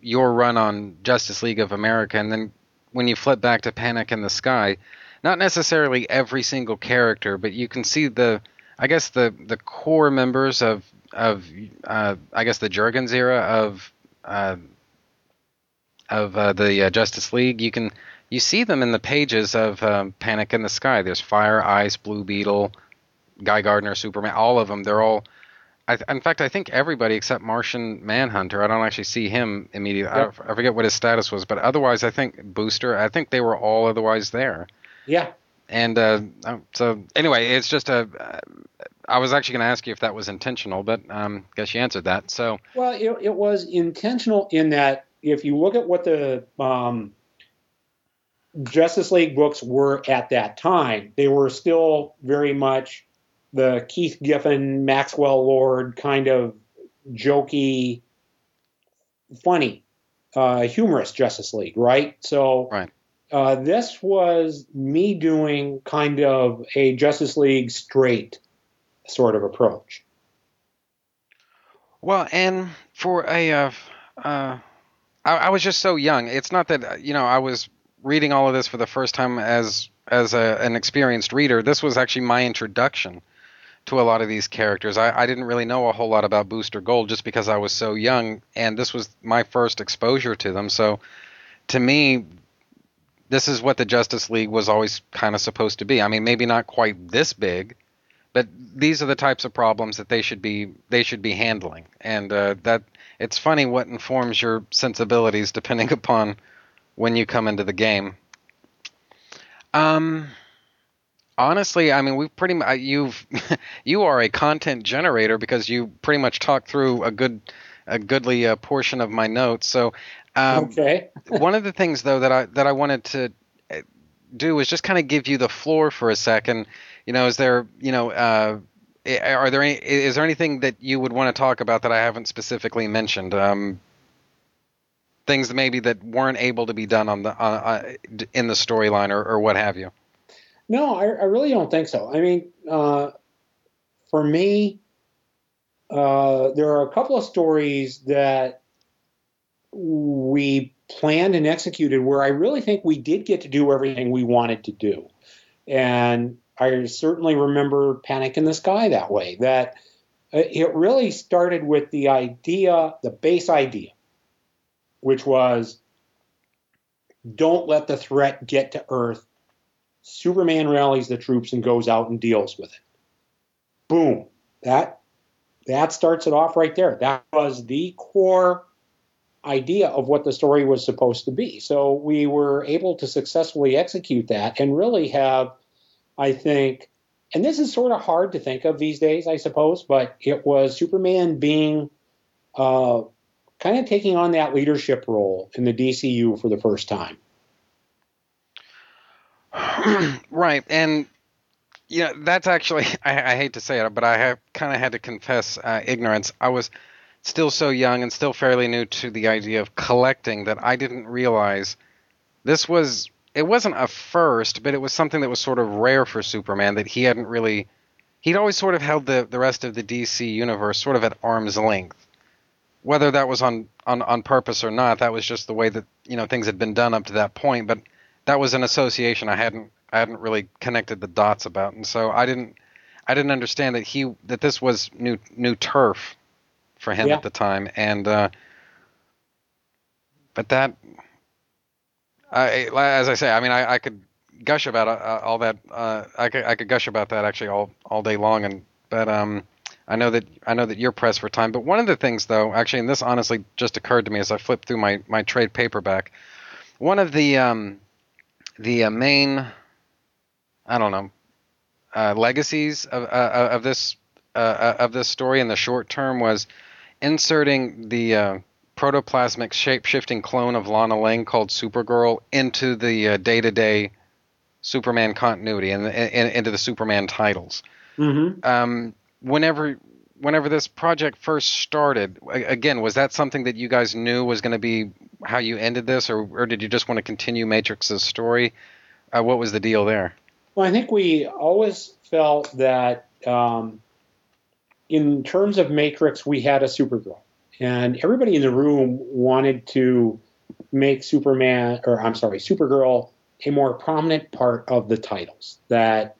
your run on Justice League of America, and then when you flip back to Panic in the Sky, not necessarily every single character, but you can see the, I guess the the core members of of uh, I guess the Jurgens era of uh, of uh, the uh, Justice League. You can you see them in the pages of um, Panic in the Sky. There's Fire, Ice, Blue Beetle, Guy Gardner, Superman. All of them. They're all. I, in fact, I think everybody except Martian Manhunter. I don't actually see him immediately. Yep. I, I, forget what his status was, but otherwise, I think Booster. I think they were all otherwise there. Yeah. and uh, oh, so anyway, it's just a. Uh, I was actually going to ask you if that was intentional, but um, guess you answered that. So Well, it, it was intentional in that if you look at what the um, Justice League books were at that time, they were still very much the Keith Giffen, Maxwell Lord kind of jokey, funny, uh, humorous Justice League, right? So right. Uh, this was me doing kind of a Justice League straight sort of approach. Well, and for a, uh, uh, I, I was just so young. It's not that you know I was reading all of this for the first time as as a, an experienced reader. This was actually my introduction to a lot of these characters. I, I didn't really know a whole lot about Booster Gold just because I was so young, and this was my first exposure to them. So, to me, this is what the Justice League was always kind of supposed to be. I mean, maybe not quite this big, but these are the types of problems that they should be they should be handling, and uh, that it's funny what informs your sensibilities depending *laughs* upon when you come into the game. Um, honestly, I mean, we've pretty much you've *laughs* you are a content generator because you pretty much talked through a good a goodly uh, portion of my notes. So, um, okay. *laughs* one of the things though that I that I wanted to uh, do is just kind of give you the floor for a second. You know, is there you know. Uh, are there any? Is there anything that you would want to talk about that I haven't specifically mentioned? Um, things maybe that weren't able to be done on the uh, in the storyline or, or what have you. No, I, I, really don't think so. I mean, uh, for me, uh, there are a couple of stories that we planned and executed where I really think we did get to do everything we wanted to do. And I certainly remember Panic in the Sky that way, that it really started with the idea, the base idea, which was don't let the threat get to Earth Superman rallies the troops and goes out and deals with it. Boom. That that starts it off right there. That was the core idea of what the story was supposed to be. So we were able to successfully execute that and really have, I think, and this is sort of hard to think of these days, I suppose, but it was Superman being uh, kind of taking on that leadership role in the DCU for the first time. *clears throat* right, and know that's actually *laughs* I, I hate to say it, but I have kind of had to confess uh, ignorance. I was still so young and still fairly new to the idea of collecting that I didn't realize this was it wasn't a first, but it was something that was sort of rare for Superman that he hadn't really he'd always sort of held the the rest of the DC universe sort of at arm's length. Whether that was on, on, on purpose or not, that was just the way that you know things had been done up to that point. But that was an association I hadn't I hadn't really connected the dots about, and so I didn't I didn't understand that he that this was new new turf for him Yeah. at the time, and uh, but that I as I say, I mean I, I could gush about uh, all that uh, I could I could gush about that actually all all day long, and but um. I know that I know that you're pressed for time, but one of the things, though, actually, and this honestly just occurred to me as I flipped through my, my trade paperback. One of the um, the uh, main, I don't know, uh, legacies of uh, of this uh, of this story in the short term was inserting the uh, protoplasmic shape shifting clone of Lana Lang called Supergirl into the day to day Superman continuity and in, into the Superman titles. Mm-hmm. Um, whenever whenever this project first started, again, was that something that you guys knew was going to be how you ended this, or, or did you just want to continue Matrix's story? Uh, what was the deal there? Well, I think we always felt that um, in terms of Matrix, we had a Supergirl, and everybody in the room wanted to make Superman, or I'm sorry, Supergirl, a more prominent part of the titles. That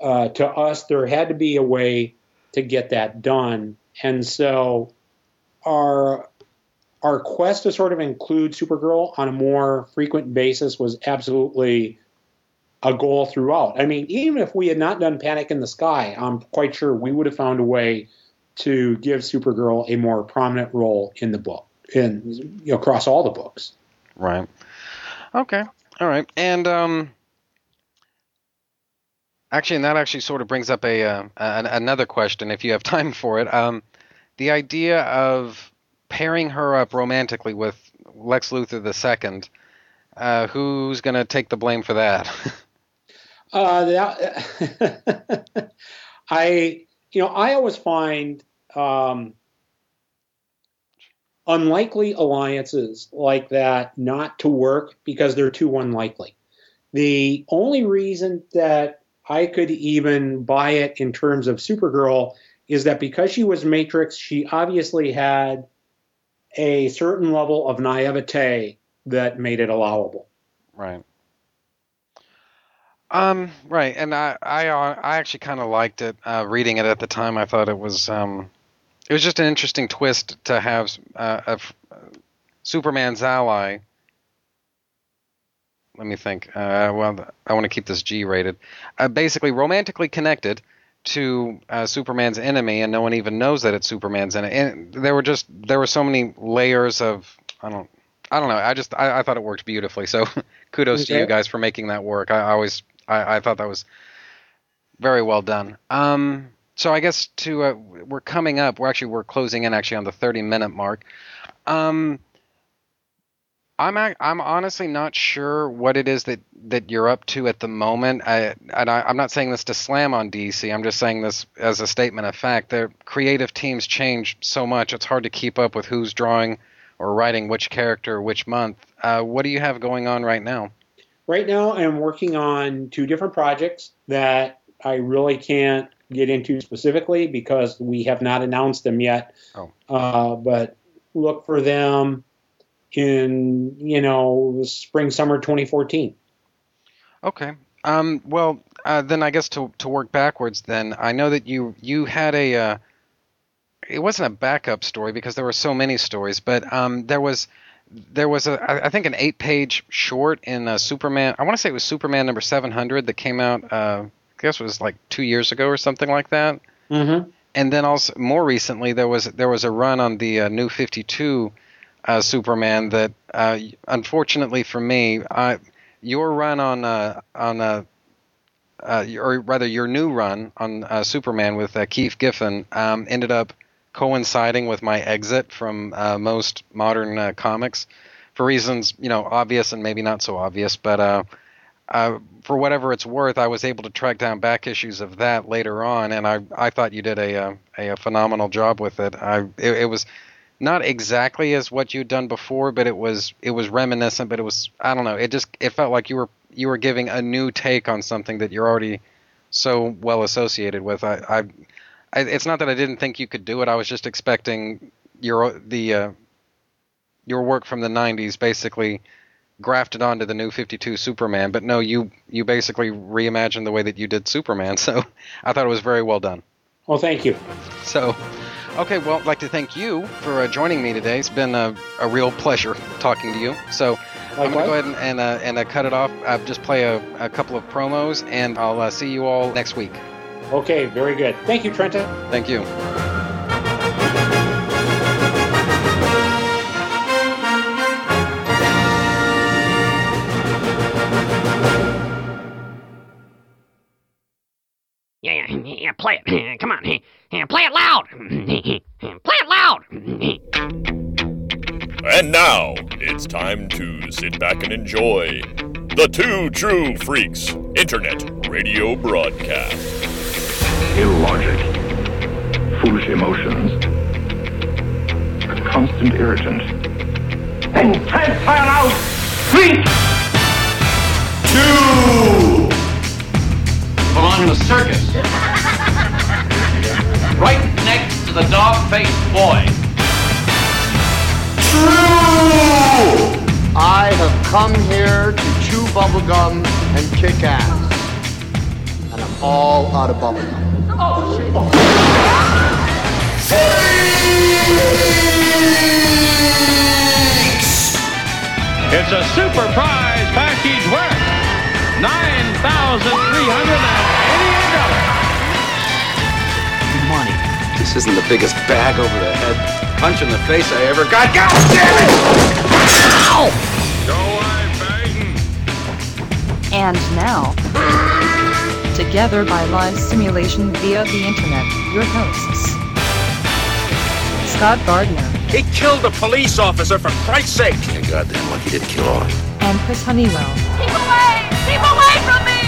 uh, to us, there had to be a way to get that done. And so our our quest to sort of include Supergirl on a more frequent basis was absolutely a goal throughout. I mean, even if we had not done Panic in the Sky, I'm quite sure we would have found a way to give Supergirl a more prominent role in the book, in you know, across all the books. Right. Okay. All right. And um Actually, and that actually sort of brings up a, uh, an, another question, if you have *laughs* time for it. Um, the idea of pairing her up romantically with Lex Luthor II. Uh, who's going to take the blame for that? *laughs* uh, that *laughs* I, you know, I always find um, unlikely alliances like that not to work because they're too unlikely. The only reason that I could even buy it in terms of Supergirl is that because she was Matrix, she obviously had a certain level of naivete that made it allowable. Right. Um, right, and I I uh, I actually kind of liked it. Uh, reading it at the time, I thought it was um, it was just an interesting twist to have uh, a, uh, Superman's ally. Let me think. Uh, well, I want to keep this G rated. Uh, basically, romantically connected to uh, Superman's enemy, and no one even knows that it's Superman's enemy. And there were just there were so many layers of I don't I don't know. I just I, I thought it worked beautifully. So *laughs* kudos okay. to you guys for making that work. I, I always I, I, thought that was very well done. Um, so I guess to uh, we're coming up. We're actually we're closing in actually on the thirty minute mark. Um, I'm I'm honestly not sure what it is that, that you're up to at the moment. I, and I, am not saying this to slam on DC. I'm just saying this as a statement of fact. Their creative teams change so much; it's hard to keep up with who's drawing or writing which character which month. Uh, what do you have going on right now? Right now, I'm working on two different projects that I really can't get into specifically because we have not announced them yet. Oh. Uh, but look for them in you know spring summer 2014. Okay. Um, well, uh, then I guess to to work backwards. Then I know that you you had a. Uh, it wasn't a backup story because there were so many stories, but um, there was there was a I think an eight page short in uh, Superman. I want to say it was Superman number 700 that came out. Uh, I guess it was like two years ago or something like that. Mm-hmm. And then also more recently there was there was a run on the uh, New 52 uh, Superman that, uh, unfortunately for me, I, your run on uh, on uh, uh, or rather your new run on uh, Superman with Keith Giffen um, ended up coinciding with my exit from uh, most modern uh, comics for reasons you know obvious and maybe not so obvious, but. Uh, for whatever it's worth, I was able to track down back issues of that later on, and I I thought you did a uh, a, a phenomenal job with it. I it, it was not exactly as what you'd done before, but it was it was reminiscent. But it was I don't know. It just it felt like you were you were giving a new take on something that you're already so well associated with. I, I, I it's not that I didn't think you could do it. I was just expecting your the uh, your work from the '90s basically grafted onto the new 52 Superman. But no, you you basically reimagined the way that you did Superman. *laughs* So I thought it was very well done. Well, thank you. So Okay, well, I'd like to thank you for uh, joining me today. It's been a, a, real pleasure talking to you. So Likewise. I'm going to go ahead and, and, uh, and uh, cut it off. I'll just play a, a couple of promos, and I'll uh, see you all next week. Okay, very good. Thank you, Trenta. Thank you. Yeah, yeah, yeah, play it. *laughs* Come on. *laughs* Play it loud. *laughs* Play it loud. And now, it's time to sit back and enjoy the Two True Freaks Internet Radio Broadcast. Illogic, foolish emotions, a constant irritant. And transfer out freak! Two! Belong in a circus. *laughs* right next to the dog-faced boy. True! I have come here to chew bubblegum and kick ass. And I'm all out of bubblegum. Oh, shit. It's a super prize package worth $9,388 money. This isn't the biggest bag over the head punch in the face I ever got. God damn it! Ow! Go away, Peyton. And now. Together by live simulation via the internet. Your hosts Scott Gardner He killed a police officer, for Christ's sake! You're goddamn lucky he didn't kill all and Chris Honeywell. Keep away! Keep away from me!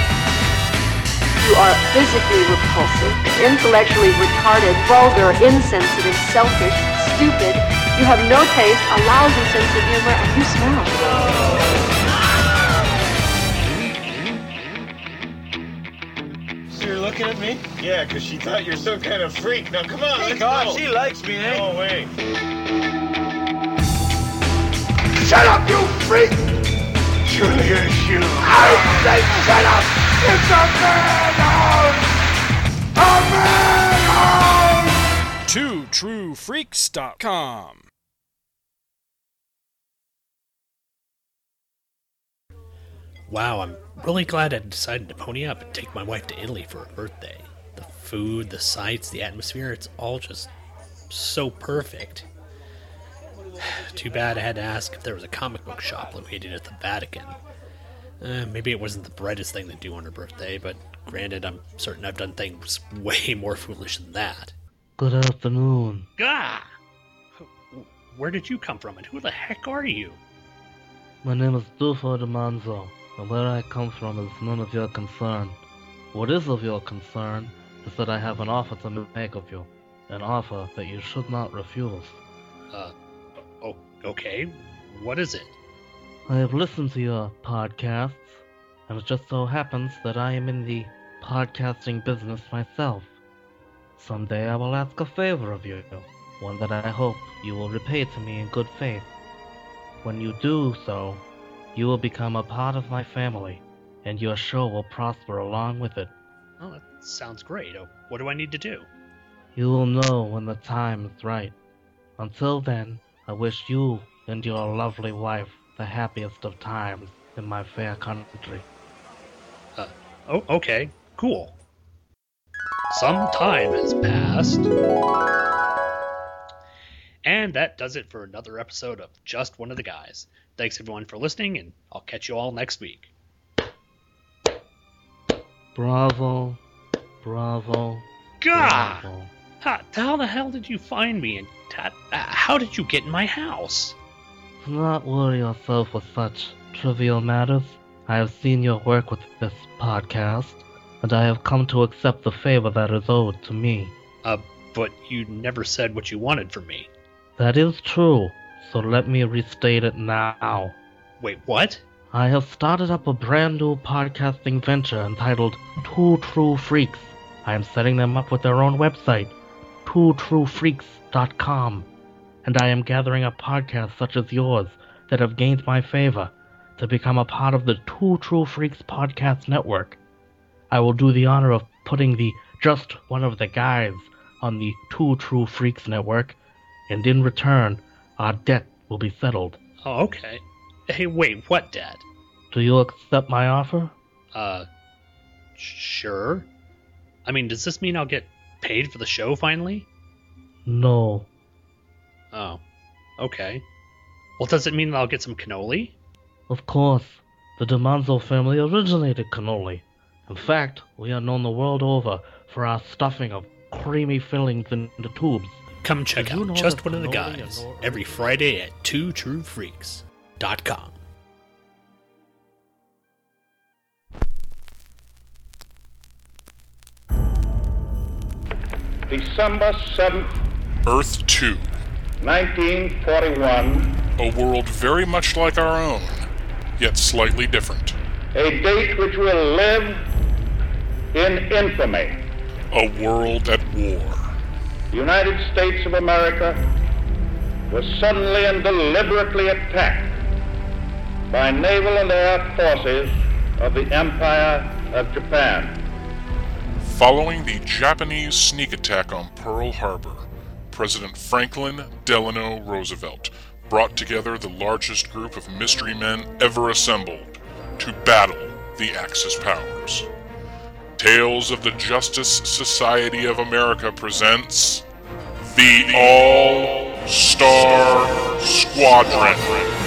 You are physically repulsive, intellectually retarded, vulgar, insensitive, selfish, stupid. You have no taste, a lousy sense of humor, and you smell. Looking at me? Yeah, because she thought you're some kind of freak. Now come on, let's God, go. she likes me, eh? No way. Shut up, you freak! Julius, you. I said shut up! It's a man madhouse! A man madhouse! TwoTrueFreaks.com. Wow, I'm really glad I decided to pony up and take my wife to Italy for her birthday. The food, the sights, the atmosphere, it's all just so perfect. *sighs* Too bad I had to ask if there was a comic book shop located at the Vatican. Uh, maybe it wasn't the brightest thing to do on her birthday, but granted, I'm certain I've done things *laughs* way more foolish than that. Good afternoon. Gah! Where did you come from, and who the heck are you? My name is Dufo de Manzo, where I come from is none of your concern. What is of your concern is that I have an offer to make of you, an offer that you should not refuse. Uh, oh, okay. What is it? I have listened to your podcasts, and it just so happens that I am in the podcasting business myself. Someday I will ask a favor of you, one that I hope you will repay to me in good faith. When you do so, you will become a part of my family, and your show will prosper along with it. Oh, that sounds great. Oh, what do I need to do? You will know when the time is right. Until then, I wish you and your lovely wife the happiest of times in my fair country. Uh, oh, okay. Cool. Some time has passed. And that does it for another episode of Just One of the Guys. Thanks everyone for listening, and I'll catch you all next week. Bravo, bravo, Gah! bravo. Ha, how the hell did you find me, and ta- uh, how did you get in my house? Do not worry yourself with such trivial matters. I have seen your work with this podcast, and I have come to accept the favor that is owed to me. Uh, but you never said what you wanted from me. That is true, so let me restate it now. Wait, what? I have started up a brand new podcasting venture entitled Two True Freaks. I am setting them up with their own website, twotruefreaks.com, and I am gathering up podcasts such as yours that have gained my favor to become a part of the Two True Freaks podcast network. I will do the honor of putting the Just One of the Guys on the Two True Freaks network, and in return, our debt will be settled. Oh, okay. Hey, wait, what, debt? Do you accept my offer? Uh, sure. I mean, does this mean I'll get paid for the show finally? No. Oh, okay. Well, does it mean that I'll get some cannoli? Of course, the DiManzo family originated cannoli. In fact, we are known the world over for our stuffing of creamy fillings into tubes. Come check out Just One of the Guys every Friday at twotruefreaks.com. December 7th, Earth 2. 1941, A world very much like our own, yet slightly different. a date which will live in infamy. A world at war. The United States of America was suddenly and deliberately attacked by naval and air forces of the Empire of Japan. Following the Japanese sneak attack on Pearl Harbor, President Franklin Delano Roosevelt brought together the largest group of mystery men ever assembled to battle the Axis powers. Tales of the Justice Society of America presents the All Star Squadron.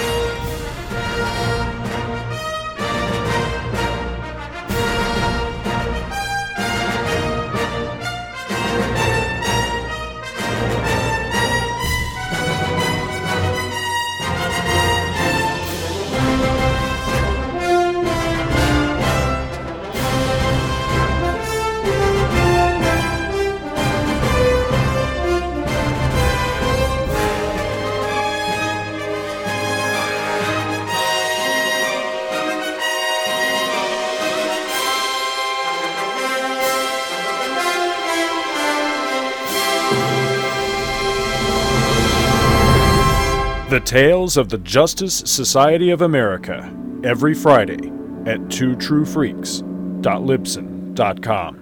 Tales of the Justice Society of America, every Friday at twotruefreaks.libsyn.com.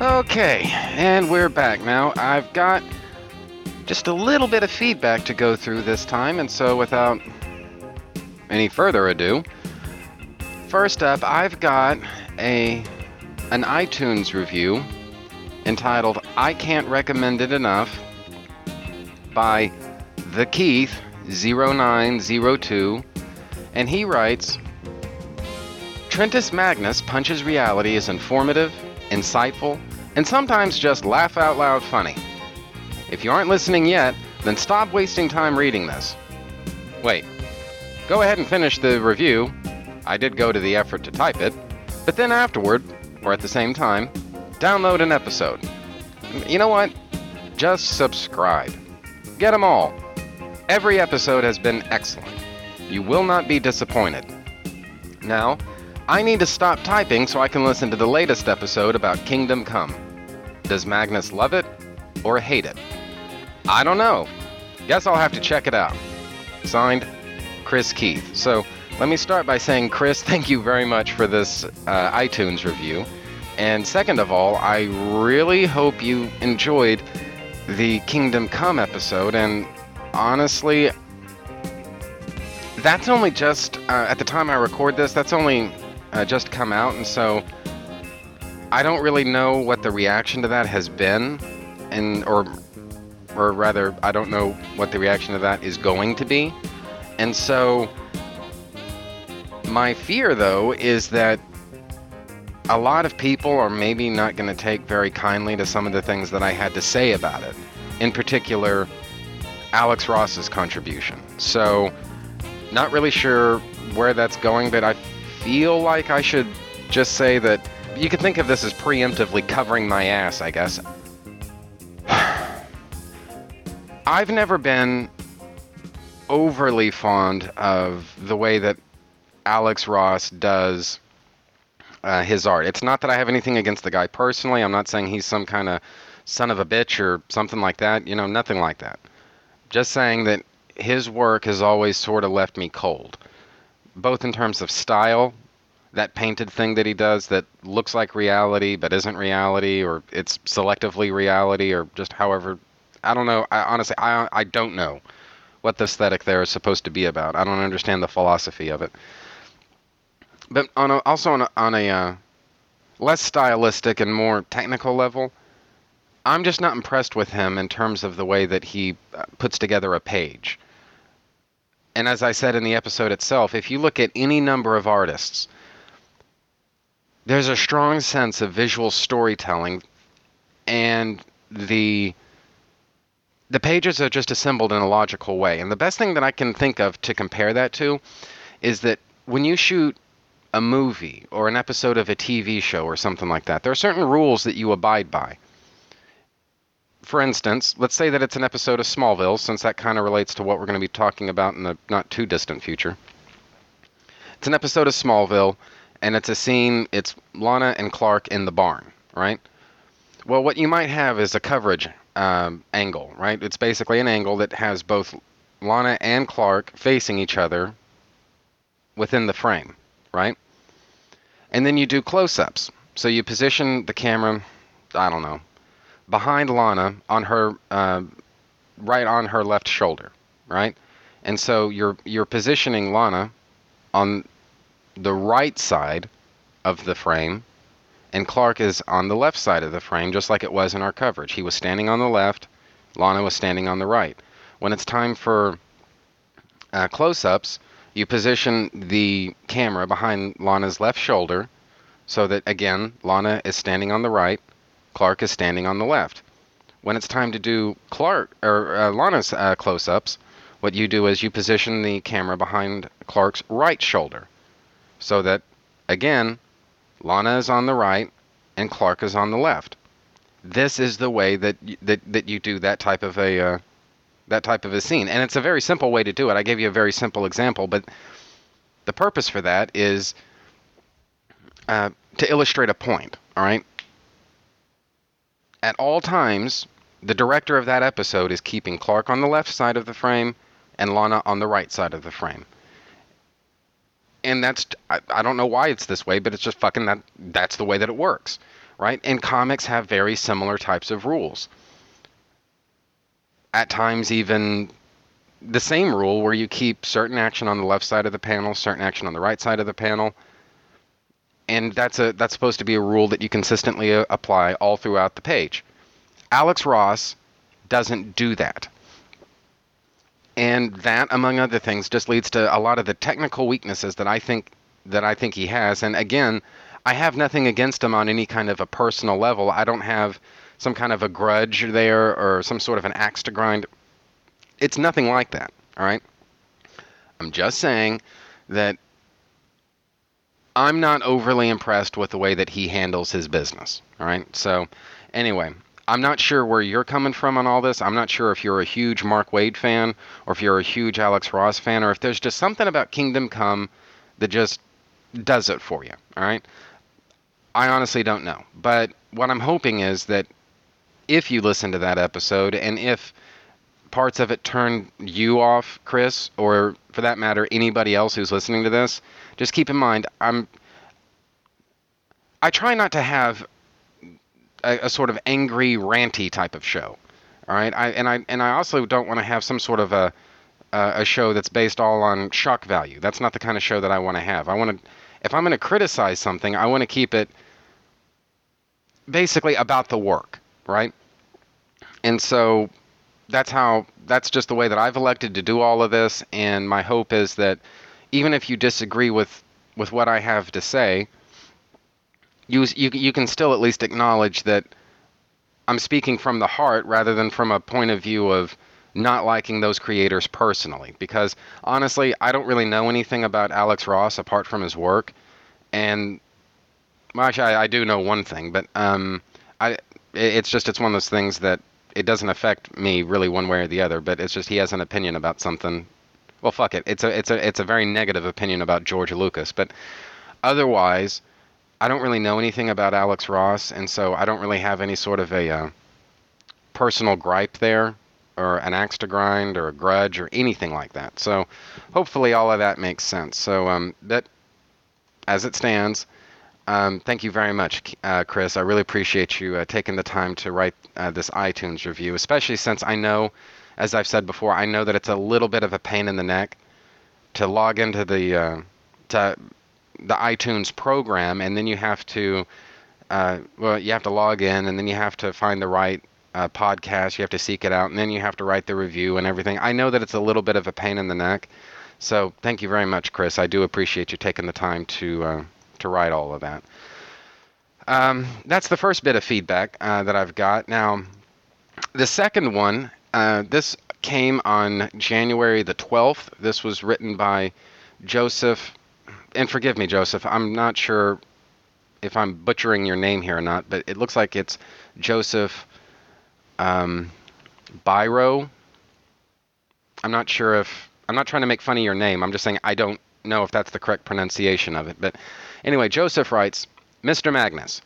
Okay, and we're back now. I've got just a little bit of feedback to go through this time, and so without any further ado, first up, I've got a an iTunes review entitled "I Can't Recommend It Enough" by the Keith 0902, and he writes. Trentus Magnus Punches Reality is informative, insightful, and sometimes just laugh out loud funny. If you aren't listening yet, then stop wasting time reading this. Wait, go ahead and finish the review. I did go to the effort to type it, but then afterward, or at the same time, download an episode. You know what? Just subscribe. Get them all. Every episode has been excellent. You will not be disappointed. Now, I need to stop typing so I can listen to the latest episode about Kingdom Come. Does Magnus love it or hate it? I don't know. Guess I'll have to check it out. Signed, Chris Keith. So let me start by saying, Chris, thank you very much for this uh, iTunes review. And second of all, I really hope you enjoyed the Kingdom Come episode. And honestly, that's only just, uh, at the time I record this, that's only uh, just come out. And so I don't really know what the reaction to that has been. And, or, or rather, I don't know what the reaction to that is going to be. And so my fear, though, is that a lot of people are maybe not going to take very kindly to some of the things that I had to say about it. In particular, Alex Ross's contribution. So, not really sure where that's going, but I feel like I should just say that you could think of this as preemptively covering my ass, I guess. *sighs* I've never been overly fond of the way that Alex Ross does uh, his art. It's not that I have anything against the guy personally. I'm not saying he's some kind of son of a bitch or something like that. You know, nothing like that. Just saying that his work has always sort of left me cold, both in terms of style, that painted thing that he does that looks like reality but isn't reality, or it's selectively reality, or just however. I don't know. I honestly, I I don't know what the aesthetic there is supposed to be about. I don't understand the philosophy of it. But on a, also on a, on a uh, less stylistic and more technical level, I'm just not impressed with him in terms of the way that he uh, puts together a page. And as I said in the episode itself, if you look at any number of artists, there's a strong sense of visual storytelling, and the the pages are just assembled in a logical way. And the best thing that I can think of to compare that to is that when you shoot a movie or an episode of a TV show or something like that, there are certain rules that you abide by. For instance, let's say that it's an episode of Smallville, since that kind of relates to what we're going to be talking about in the not too distant future. It's an episode of Smallville, and it's a scene, it's Lana and Clark in the barn, right? Well, what you might have is a coverage um, angle, right? It's basically an angle that has both Lana and Clark facing each other within the frame, right? And then you do close ups. So you position the camera, I don't know, behind Lana on her, uh, right on her left shoulder, right? And so you're you're positioning Lana on the right side of the frame, and Clark is on the left side of the frame, just like it was in our coverage. He was standing on the left, Lana was standing on the right. When it's time for uh, close ups, you position the camera behind Lana's left shoulder so that, again, Lana is standing on the right, Clark is standing on the left. When it's time to do Clark or uh, Lana's uh, close ups, what you do is you position the camera behind Clark's right shoulder so that, again, Lana is on the right and Clark is on the left. This is the way that that that you do that type of a uh, that type of a scene, and it's a very simple way to do it. I gave you a very simple example, but the purpose for that is uh, to illustrate a point. All right. at all times, the director of that episode is keeping Clark on the left side of the frame and Lana on the right side of the frame. And that's I, I don't know why it's this way, but it's just fucking that that's the way that it works, right? And comics have very similar types of rules. At times even the same rule where you keep certain action on the left side of the panel, certain action on the right side of the panel. And that's a that's supposed to be a rule that you consistently uh, apply all throughout the page. Alex Ross doesn't do that. And that among other things just leads to a lot of the technical weaknesses that I think that I think he has. And again, I have nothing against him on any kind of a personal level. I don't have some kind of a grudge there or some sort of an axe to grind. It's nothing like that, all right? I'm just saying that I'm not overly impressed with the way that he handles his business, all right? So, anyway, I'm not sure where you're coming from on all this. I'm not sure if you're a huge Mark Waid fan or if you're a huge Alex Ross fan or if there's just something about Kingdom Come that just does it for you, all right? I honestly don't know. But what I'm hoping is that if you listen to that episode and if parts of it turn you off, Chris, or for that matter, anybody else who's listening to this, just keep in mind I'm I try not to have a, a sort of angry, ranty type of show. All right, I and I and I also don't want to have some sort of a a show that's based all on shock value. That's not the kind of show that I want to have. I want to if I'm going to criticize something, I want to keep it basically about the work, right? And so that's how that's just the way that I've elected to do all of this and my hope is that even if you disagree with with what I have to say you you you can still at least acknowledge that I'm speaking from the heart rather than from a point of view of not liking those creators personally because honestly I don't really know anything about Alex Ross apart from his work and well, actually I, I do know one thing but um I it's just it's one of those things that it doesn't affect me really one way or the other, but it's just he has an opinion about something. Well, fuck it. It's a it's a it's a very negative opinion about George Lucas, but otherwise, I don't really know anything about Alex Ross, and so I don't really have any sort of a uh, personal gripe there, or an axe to grind, or a grudge, or anything like that. So, hopefully, all of that makes sense. So, um, that as it stands, um, thank you very much, uh, Chris. I really appreciate you uh, taking the time to write uh, this iTunes review, especially since I know, as I've said before, I know that it's a little bit of a pain in the neck to log into the uh, to the iTunes program, and then you have to uh, well, you have to log in, and then you have to find the right uh, podcast. You have to seek it out, and then you have to write the review and everything. I know that it's a little bit of a pain in the neck. So thank you very much, Chris. I do appreciate you taking the time to to write all of that. Um, that's the first bit of feedback uh, that I've got. Now, the second one, uh, this came on January the 12th. This was written by Joseph, and forgive me, Joseph, I'm not sure if I'm butchering your name here or not, but it looks like it's Joseph um, Byro. I'm not sure if I'm not trying to make fun of your name. I'm just saying I don't know if that's the correct pronunciation of it. But anyway, Joseph writes, Mr. Magnus,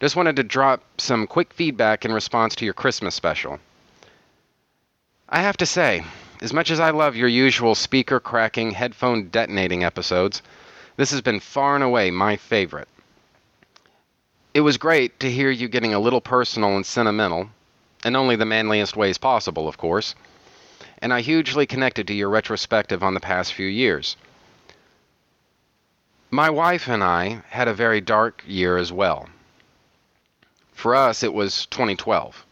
just wanted to drop some quick feedback in response to your Christmas special. I have to say, as much as I love your usual speaker cracking, headphone detonating episodes, this has been far and away my favorite. It was great to hear you getting a little personal and sentimental, in only the manliest ways possible, of course, and I hugely connected to your retrospective on the past few years. My wife and I had a very dark year as well. For us, it was 2012.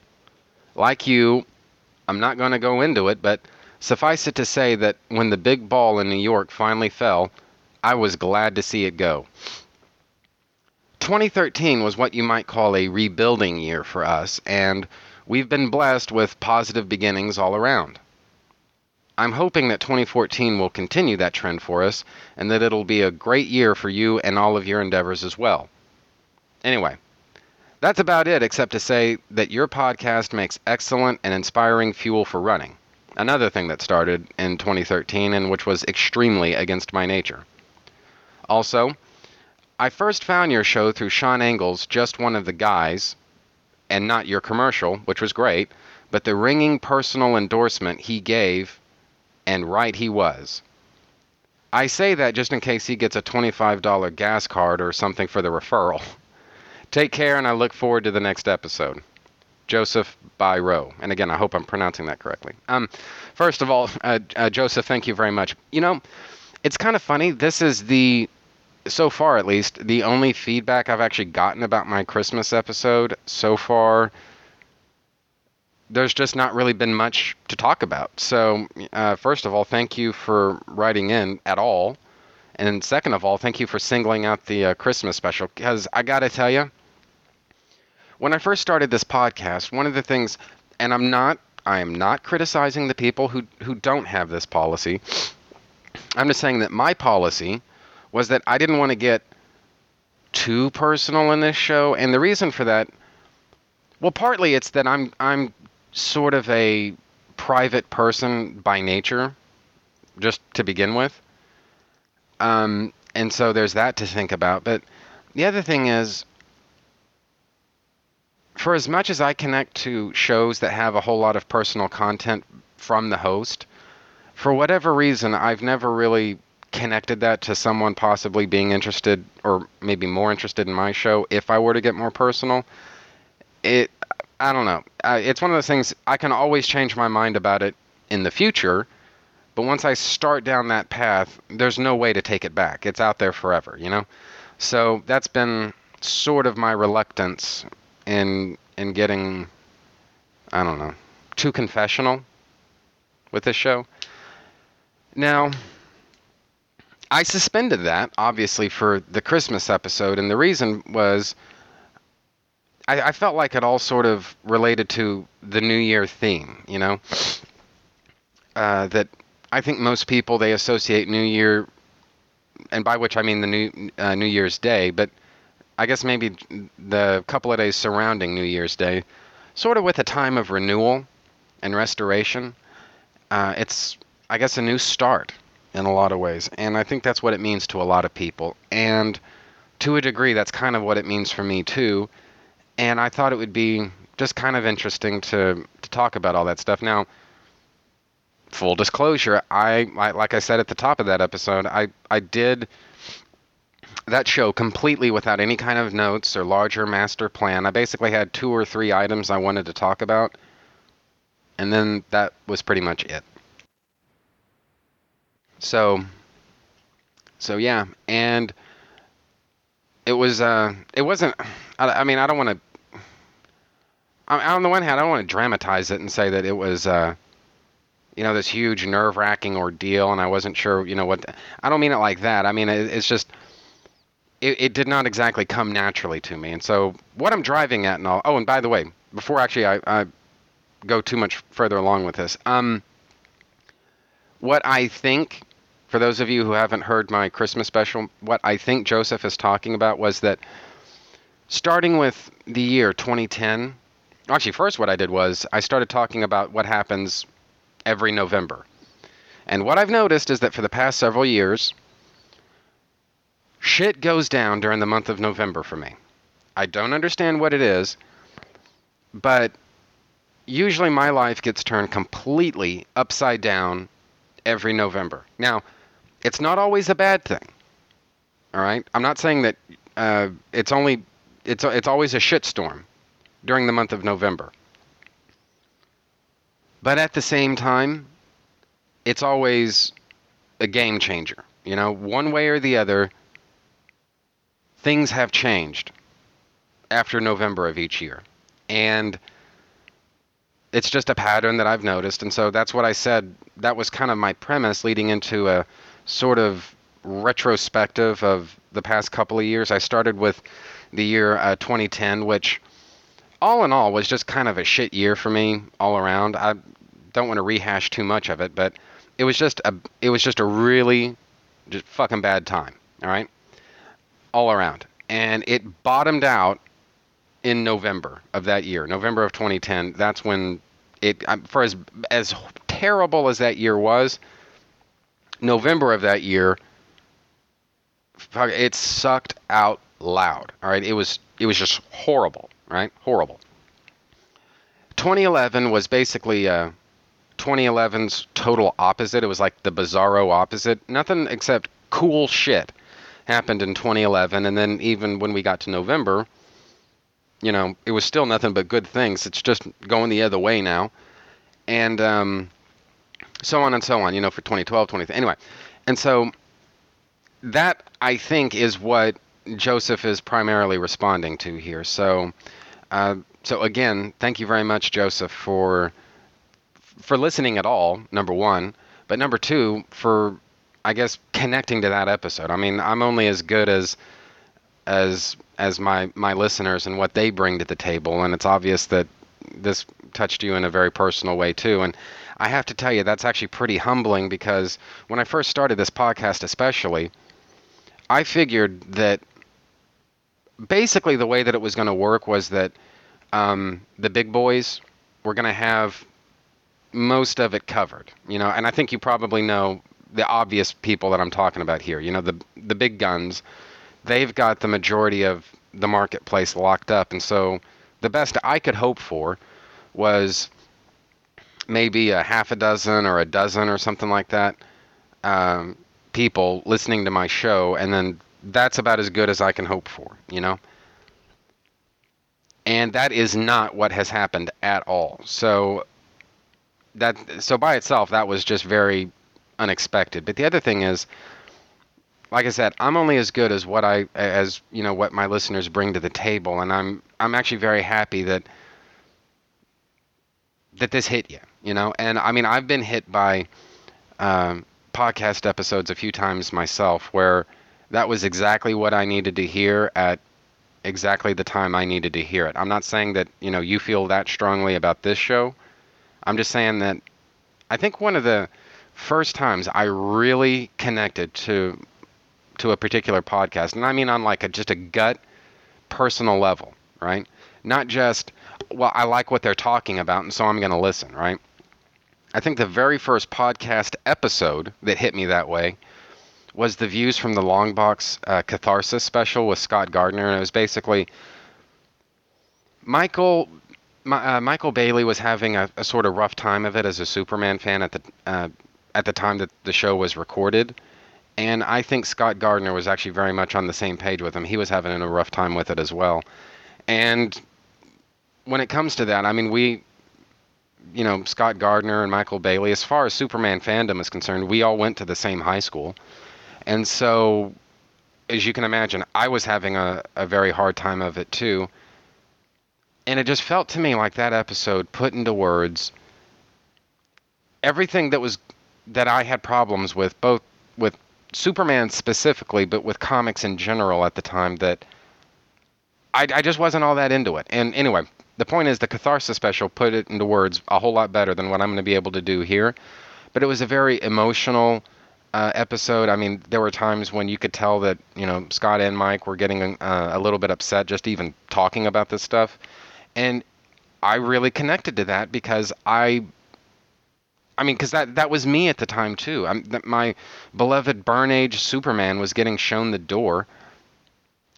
Like you, I'm not going to go into it, but suffice it to say that when the big ball in New York finally fell, I was glad to see it go. 2013 was what you might call a rebuilding year for us, and we've been blessed with positive beginnings all around. I'm hoping that 2014 will continue that trend for us and that it'll be a great year for you and all of your endeavors as well. Anyway, that's about it, except to say that your podcast makes excellent and inspiring fuel for running. Another thing that started in 2013 and which was extremely against my nature. Also, I first found your show through Sean Engels, just one of the guys, and not your commercial, which was great, but the ringing personal endorsement he gave, and right he was. I say that just in case he gets a $25 gas card or something for the referral. *laughs* Take care, and I look forward to the next episode. Joseph Byro. And again, I hope I'm pronouncing that correctly. Um, first of all, uh, uh, Joseph, thank you very much. You know, it's kind of funny. This is the, so far at least, the only feedback I've actually gotten about my Christmas episode so far. There's just not really been much to talk about. So, uh, first of all, thank you for writing in at all. And second of all, thank you for singling out the uh, Christmas special. Because I got to tell you, when I first started this podcast, one of the things, and I'm not, I am not criticizing the people who who don't have this policy. I'm just saying that my policy was that I didn't want to get too personal in this show, and the reason for that, well, partly it's that I'm I'm sort of a private person by nature, just to begin with. Um, and so there's that to think about. But the other thing is, for as much as I connect to shows that have a whole lot of personal content from the host, for whatever reason, I've never really connected that to someone possibly being interested or maybe more interested in my show if I were to get more personal. It, I don't know. it's one of those things I can always change my mind about it in the future, but once I start down that path, there's no way to take it back. It's out there forever, you know? So that's been sort of my reluctance in in getting I don't know, too confessional with this show. Now, I suspended that obviously for the Christmas episode, and the reason was I, I felt like it all sort of related to the New Year theme, you know. Uh, that I think most people they associate New Year, and by which I mean the New uh, New Year's Day, but I guess maybe the couple of days surrounding New Year's Day, sort of with a time of renewal and restoration. Uh, it's, I guess, a new start in a lot of ways. And I think that's what it means to a lot of people. And to a degree, that's kind of what it means for me, too. And I thought it would be just kind of interesting to, to talk about all that stuff. Now, full disclosure, I, I like I said at the top of that episode, I, I did that show completely without any kind of notes or larger master plan. I basically had two or three items I wanted to talk about, and then that was pretty much it. So, so yeah, and it was uh, it wasn't. I, I mean, I don't want to. On the one hand, I don't want to dramatize it and say that it was. Uh, you know, this huge nerve-wracking ordeal, and I wasn't sure, you know, what. The, I don't mean it like that. I mean, it, it's just it, it, did not exactly come naturally to me. And so, what I'm driving at and all. Oh, and by the way, before actually I, I go too much further along with this, um, what I think, for those of you who haven't heard my Christmas special, what I think Joseph is talking about was that starting with the year 2010, actually, first what I did was I started talking about what happens every November. And what I've noticed is that for the past several years, Shit goes down during the month of November for me. I don't understand what it is, but usually my life gets turned completely upside down every November. Now, it's not always a bad thing. All right? I'm not saying that uh, it's only it's it's always a shitstorm during the month of November. But at the same time, it's always a game changer. You know, one way or the other, things have changed after November of each year. And it's just a pattern that I've noticed. And so that's what I said. That was kind of my premise leading into a sort of retrospective of the past couple of years. I started with the year uh, 2010, which all in all was just kind of a shit year for me all around. I don't want to rehash too much of it, but it was just a it was just a really just fucking bad time. All right all around. And it bottomed out in November of that year, November of 2010. That's when it, for as as terrible as that year was, November of that year, it sucked out loud. All right, it was it was just horrible, right? Horrible. 2011 was basically uh, 2011's total opposite. It was like the bizarro opposite. Nothing except cool shit happened in 2011, and then even when we got to November, you know, it was still nothing but good things. It's just going the other way now, and um, so on and so on. You know, for 2012, 20 anyway, and so that I think is what Joseph is primarily responding to here. So, uh, so again, thank you very much, Joseph, for for listening at all. Number one, but number two, for I guess connecting to that episode. I mean, I'm only as good as as as my my listeners and what they bring to the table, and it's obvious that this touched you in a very personal way too. And I have to tell you, that's actually pretty humbling because when I first started this podcast, especially, I figured that basically the way that it was going to work was that um, the big boys were going to have most of it covered, you know. And I think you probably know the obvious people that I'm talking about here. You know, the the big guns, they've got the majority of the marketplace locked up, and so the best I could hope for was maybe a half a dozen or a dozen or something like that um, people listening to my show, and then that's about as good as I can hope for, you know. And that is not what has happened at all. So that so by itself that was just very unexpected. But the other thing is, like I said, I'm only as good as what I as you know what my listeners bring to the table, and I'm I'm actually very happy that that this hit you, you know. And I mean, I've been hit by um, podcast episodes a few times myself where that was exactly what I needed to hear at exactly the time I needed to hear it. I'm not saying that you know you feel that strongly about this show. I'm just saying that I think one of the first times I really connected to to a particular podcast, and I mean on like a just a gut personal level, right? Not just well, I like what they're talking about, and so I'm going to listen, right? I think the very first podcast episode that hit me that way was the Views from the Long Box uh, Catharsis special with Scott Gardner, and it was basically Michael. My, uh, Michael Bailey was having a, a, sort of rough time of it as a Superman fan at the uh, at the time that the show was recorded, and I think Scott Gardner was actually very much on the same page with him. He was having a rough time with it as well, and when it comes to that, I mean, we, you know, Scott Gardner and Michael Bailey, as far as Superman fandom is concerned, we all went to the same high school. And so, as you can imagine, I was having a, a very hard time of it too. And it just felt to me like that episode put into words everything that was that I had problems with, both with Superman specifically, but with comics in general at the time that I, I just wasn't all that into it. And anyway, the point is the catharsis special put it into words a whole lot better than what I'm going to be able to do here. But it was a very emotional uh, episode. I mean, there were times when you could tell that you know Scott and Mike were getting uh, a little bit upset just even talking about this stuff, and I really connected to that because I. I mean, because that that was me at the time too. I'm, my beloved Byrne Age Superman was getting shown the door,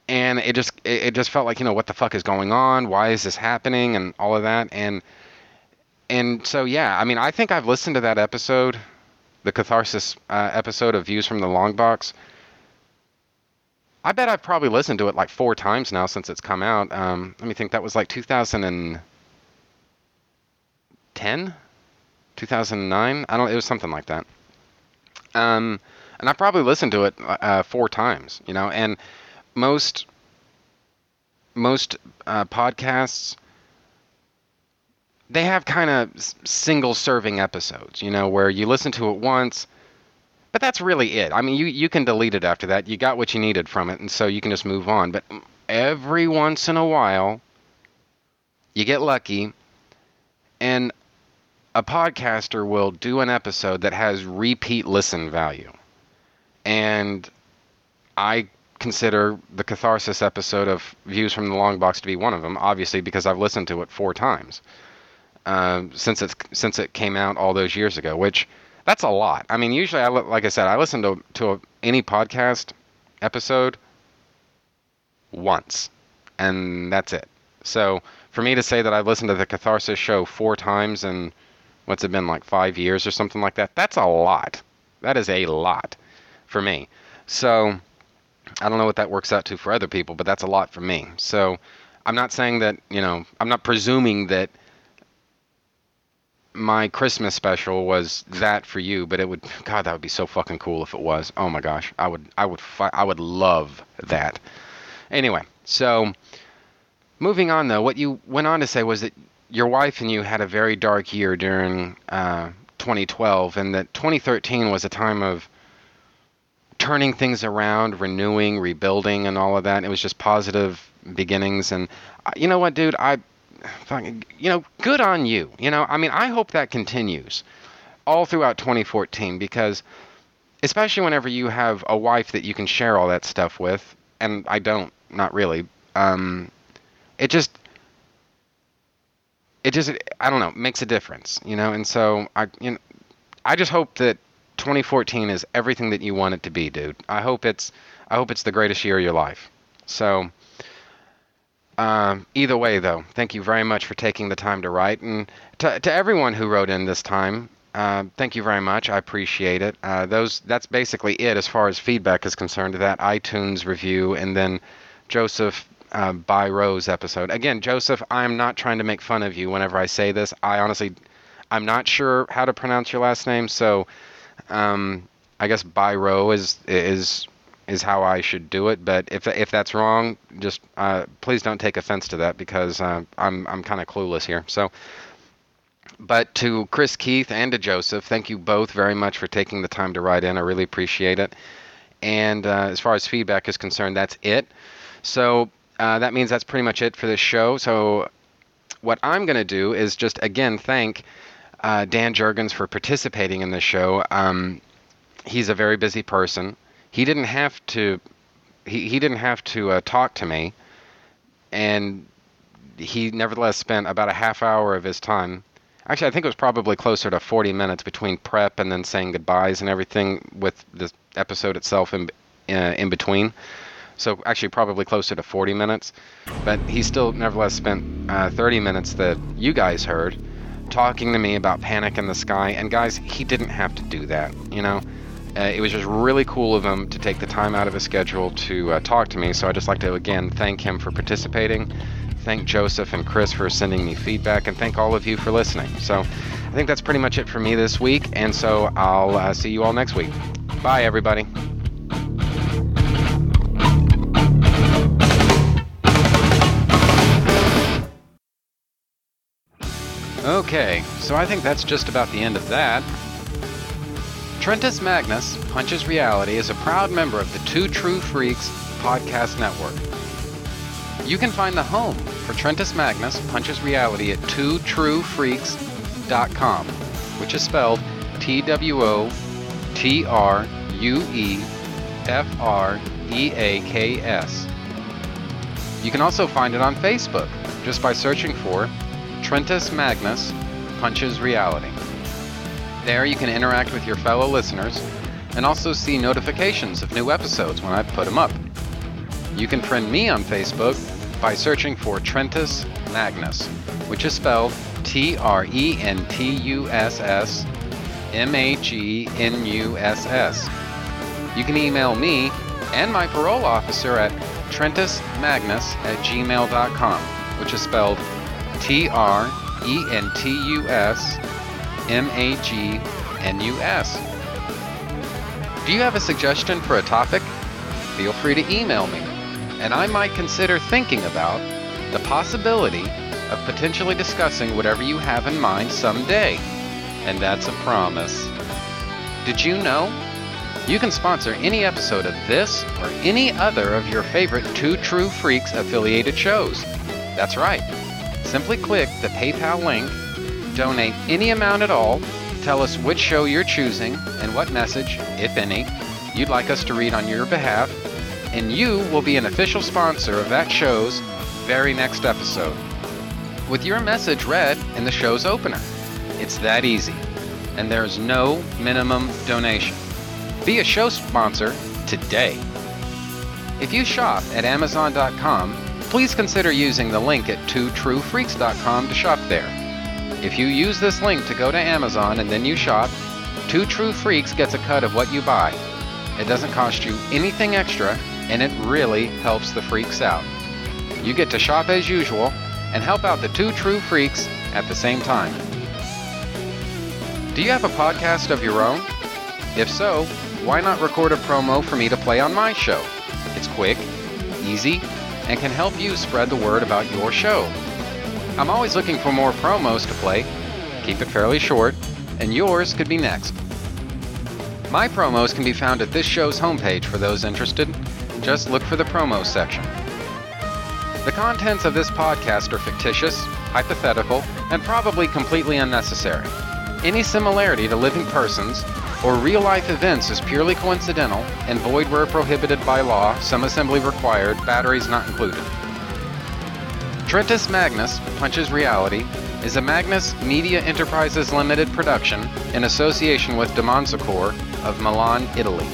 and it just it, it just felt like you know what the fuck is going on why is this happening and all of that and and so yeah i mean i think i've listened to that episode the catharsis uh, episode of views from the long box. I bet i've probably listened to it like four times now since it's come out. Um, let me think that was like 2010 2009 i don't it was something like that. Um, and i probably listened to it uh, four times you know and most most uh, podcasts they have kind of single serving episodes, you know, where you listen to it once, but that's really it. I mean, you you can delete it after that. You got what you needed from it, and so you can just move on. But mm, every once in a while, you get lucky, and a podcaster will do an episode that has repeat listen value. And I consider the catharsis episode of Views from the Long Box to be one of them, obviously because I've listened to it four times uh, since it's since it came out all those years ago. Which that's a lot. I mean, usually I like I said, I listen to to a, any podcast episode once, and that's it. So for me to say that I've listened to the Catharsis show four times in what's it been like five years or something like that, that's a lot. That is a lot for me. So I don't know what that works out to for other people, but that's a lot for me. So I'm not saying that, you know, I'm not presuming that my Christmas special was that for you, but it would God that would be so fucking cool if it was. Oh my gosh, I would I would fi- I would love that. Anyway, so moving on though, what you went on to say was that your wife and you had a very dark year during uh, 2012, and that 2013 was a time of turning things around, renewing, rebuilding, and all of that. It was just positive beginnings, and uh, you know what, dude, I fucking, you know, good on you. You know, I mean, I hope that continues all throughout 2014 because, especially whenever you have a wife that you can share all that stuff with, and I don't, not really. Um, it just, it just, I don't know, makes a difference, you know. And so I, you know, I just hope that 2014 is everything that you want it to be, dude. I hope it's, I hope it's the greatest year of your life. So. Um, either way, though, thank you very much for taking the time to write, and to, to everyone who wrote in this time, uh, thank you very much. I appreciate it. Uh, those that's basically it as far as feedback is concerned. That iTunes review, and then Joseph uh, by Rose episode. Again, Joseph, I'm not trying to make fun of you whenever I say this. I honestly, I'm not sure how to pronounce your last name, so um, I guess Byro is is is how I should do it. But if if that's wrong, just uh, please don't take offense to that because uh, I'm I'm kind of clueless here. So, but to Chris Keith and to Joseph, thank you both very much for taking the time to write in. I really appreciate it. And uh, as far as feedback is concerned, that's it. So uh, that means that's pretty much it for this show. So what I'm going to do is just again thank uh, Dan Jurgens for participating in this show. Um, he's a very busy person he didn't have to he, he didn't have to uh, talk to me. And he nevertheless spent about a half hour of his time actually i think it was probably closer to 40 minutes between prep and then saying goodbyes and everything with the episode itself in, uh, in between. So actually probably closer to 40 minutes. But he still nevertheless spent uh, 30 minutes that you guys heard talking to me about panic in the sky. And guys he didn't have to do that you know uh, it was just really cool of him to take the time out of his schedule to uh, talk to me. So I'd just like to again thank him for participating, thank Joseph and Chris for sending me feedback, and thank all of you for listening. So I think that's pretty much it for me this week, and so I'll uh, see you all next week. Bye, everybody. Okay, so I think that's just about the end of that. Trentus Magnus Punches Reality is a proud member of the Two True Freaks podcast network. You can find the home for Trentus Magnus Punches Reality at twotruefreaks.com, which is spelled T W O T R U E F R E A K S. You can also find it on Facebook just by searching for Trentus Magnus Punches Reality. There you can interact with your fellow listeners and also see notifications of new episodes when I put them up. You can friend me on Facebook by searching for Trentus Magnus, which is spelled T R E N T U S S M A G N U S S. You can email me and my parole officer at trentusmagnus at gmail.com, which is spelled T R E N T U S M A G N U S. Do you have a suggestion for a topic? Feel free to email me, and I might consider thinking about the possibility of potentially discussing whatever you have in mind someday. And that's a promise. Did you know? You can sponsor any episode of this or any other of your favorite Two True Freaks affiliated shows. That's right. Simply click the PayPal link donate any amount at all, tell us which show you're choosing and what message, if any, you'd like us to read on your behalf, and you will be an official sponsor of that show's very next episode. With your message read in the show's opener. It's that easy, and there is no minimum donation. Be a show sponsor today. If you shop at Amazon.com, please consider using the link at twotruefreaks.com to shop there. If you use this link to go to Amazon and then you shop, Two True Freaks gets a cut of what you buy. It doesn't cost you anything extra, and it really helps the freaks out. You get to shop as usual and help out the Two True Freaks at the same time. Do you have a podcast of your own? If so, why not record a promo for me to play on my show? It's quick, easy, and can help you spread the word about your show. I'm always looking for more promos to play. Keep it fairly short, and yours could be next. My promos can be found at this show's homepage for those interested. Just look for the promos section. The contents of this podcast are fictitious, hypothetical, and probably completely unnecessary. Any similarity to living persons or real life events is purely coincidental and void where prohibited by law, some assembly required, batteries not included. Trentus Magnus Punches Reality is a Magnus Media Enterprises Limited production in association with Demonsacor of Milan, Italy.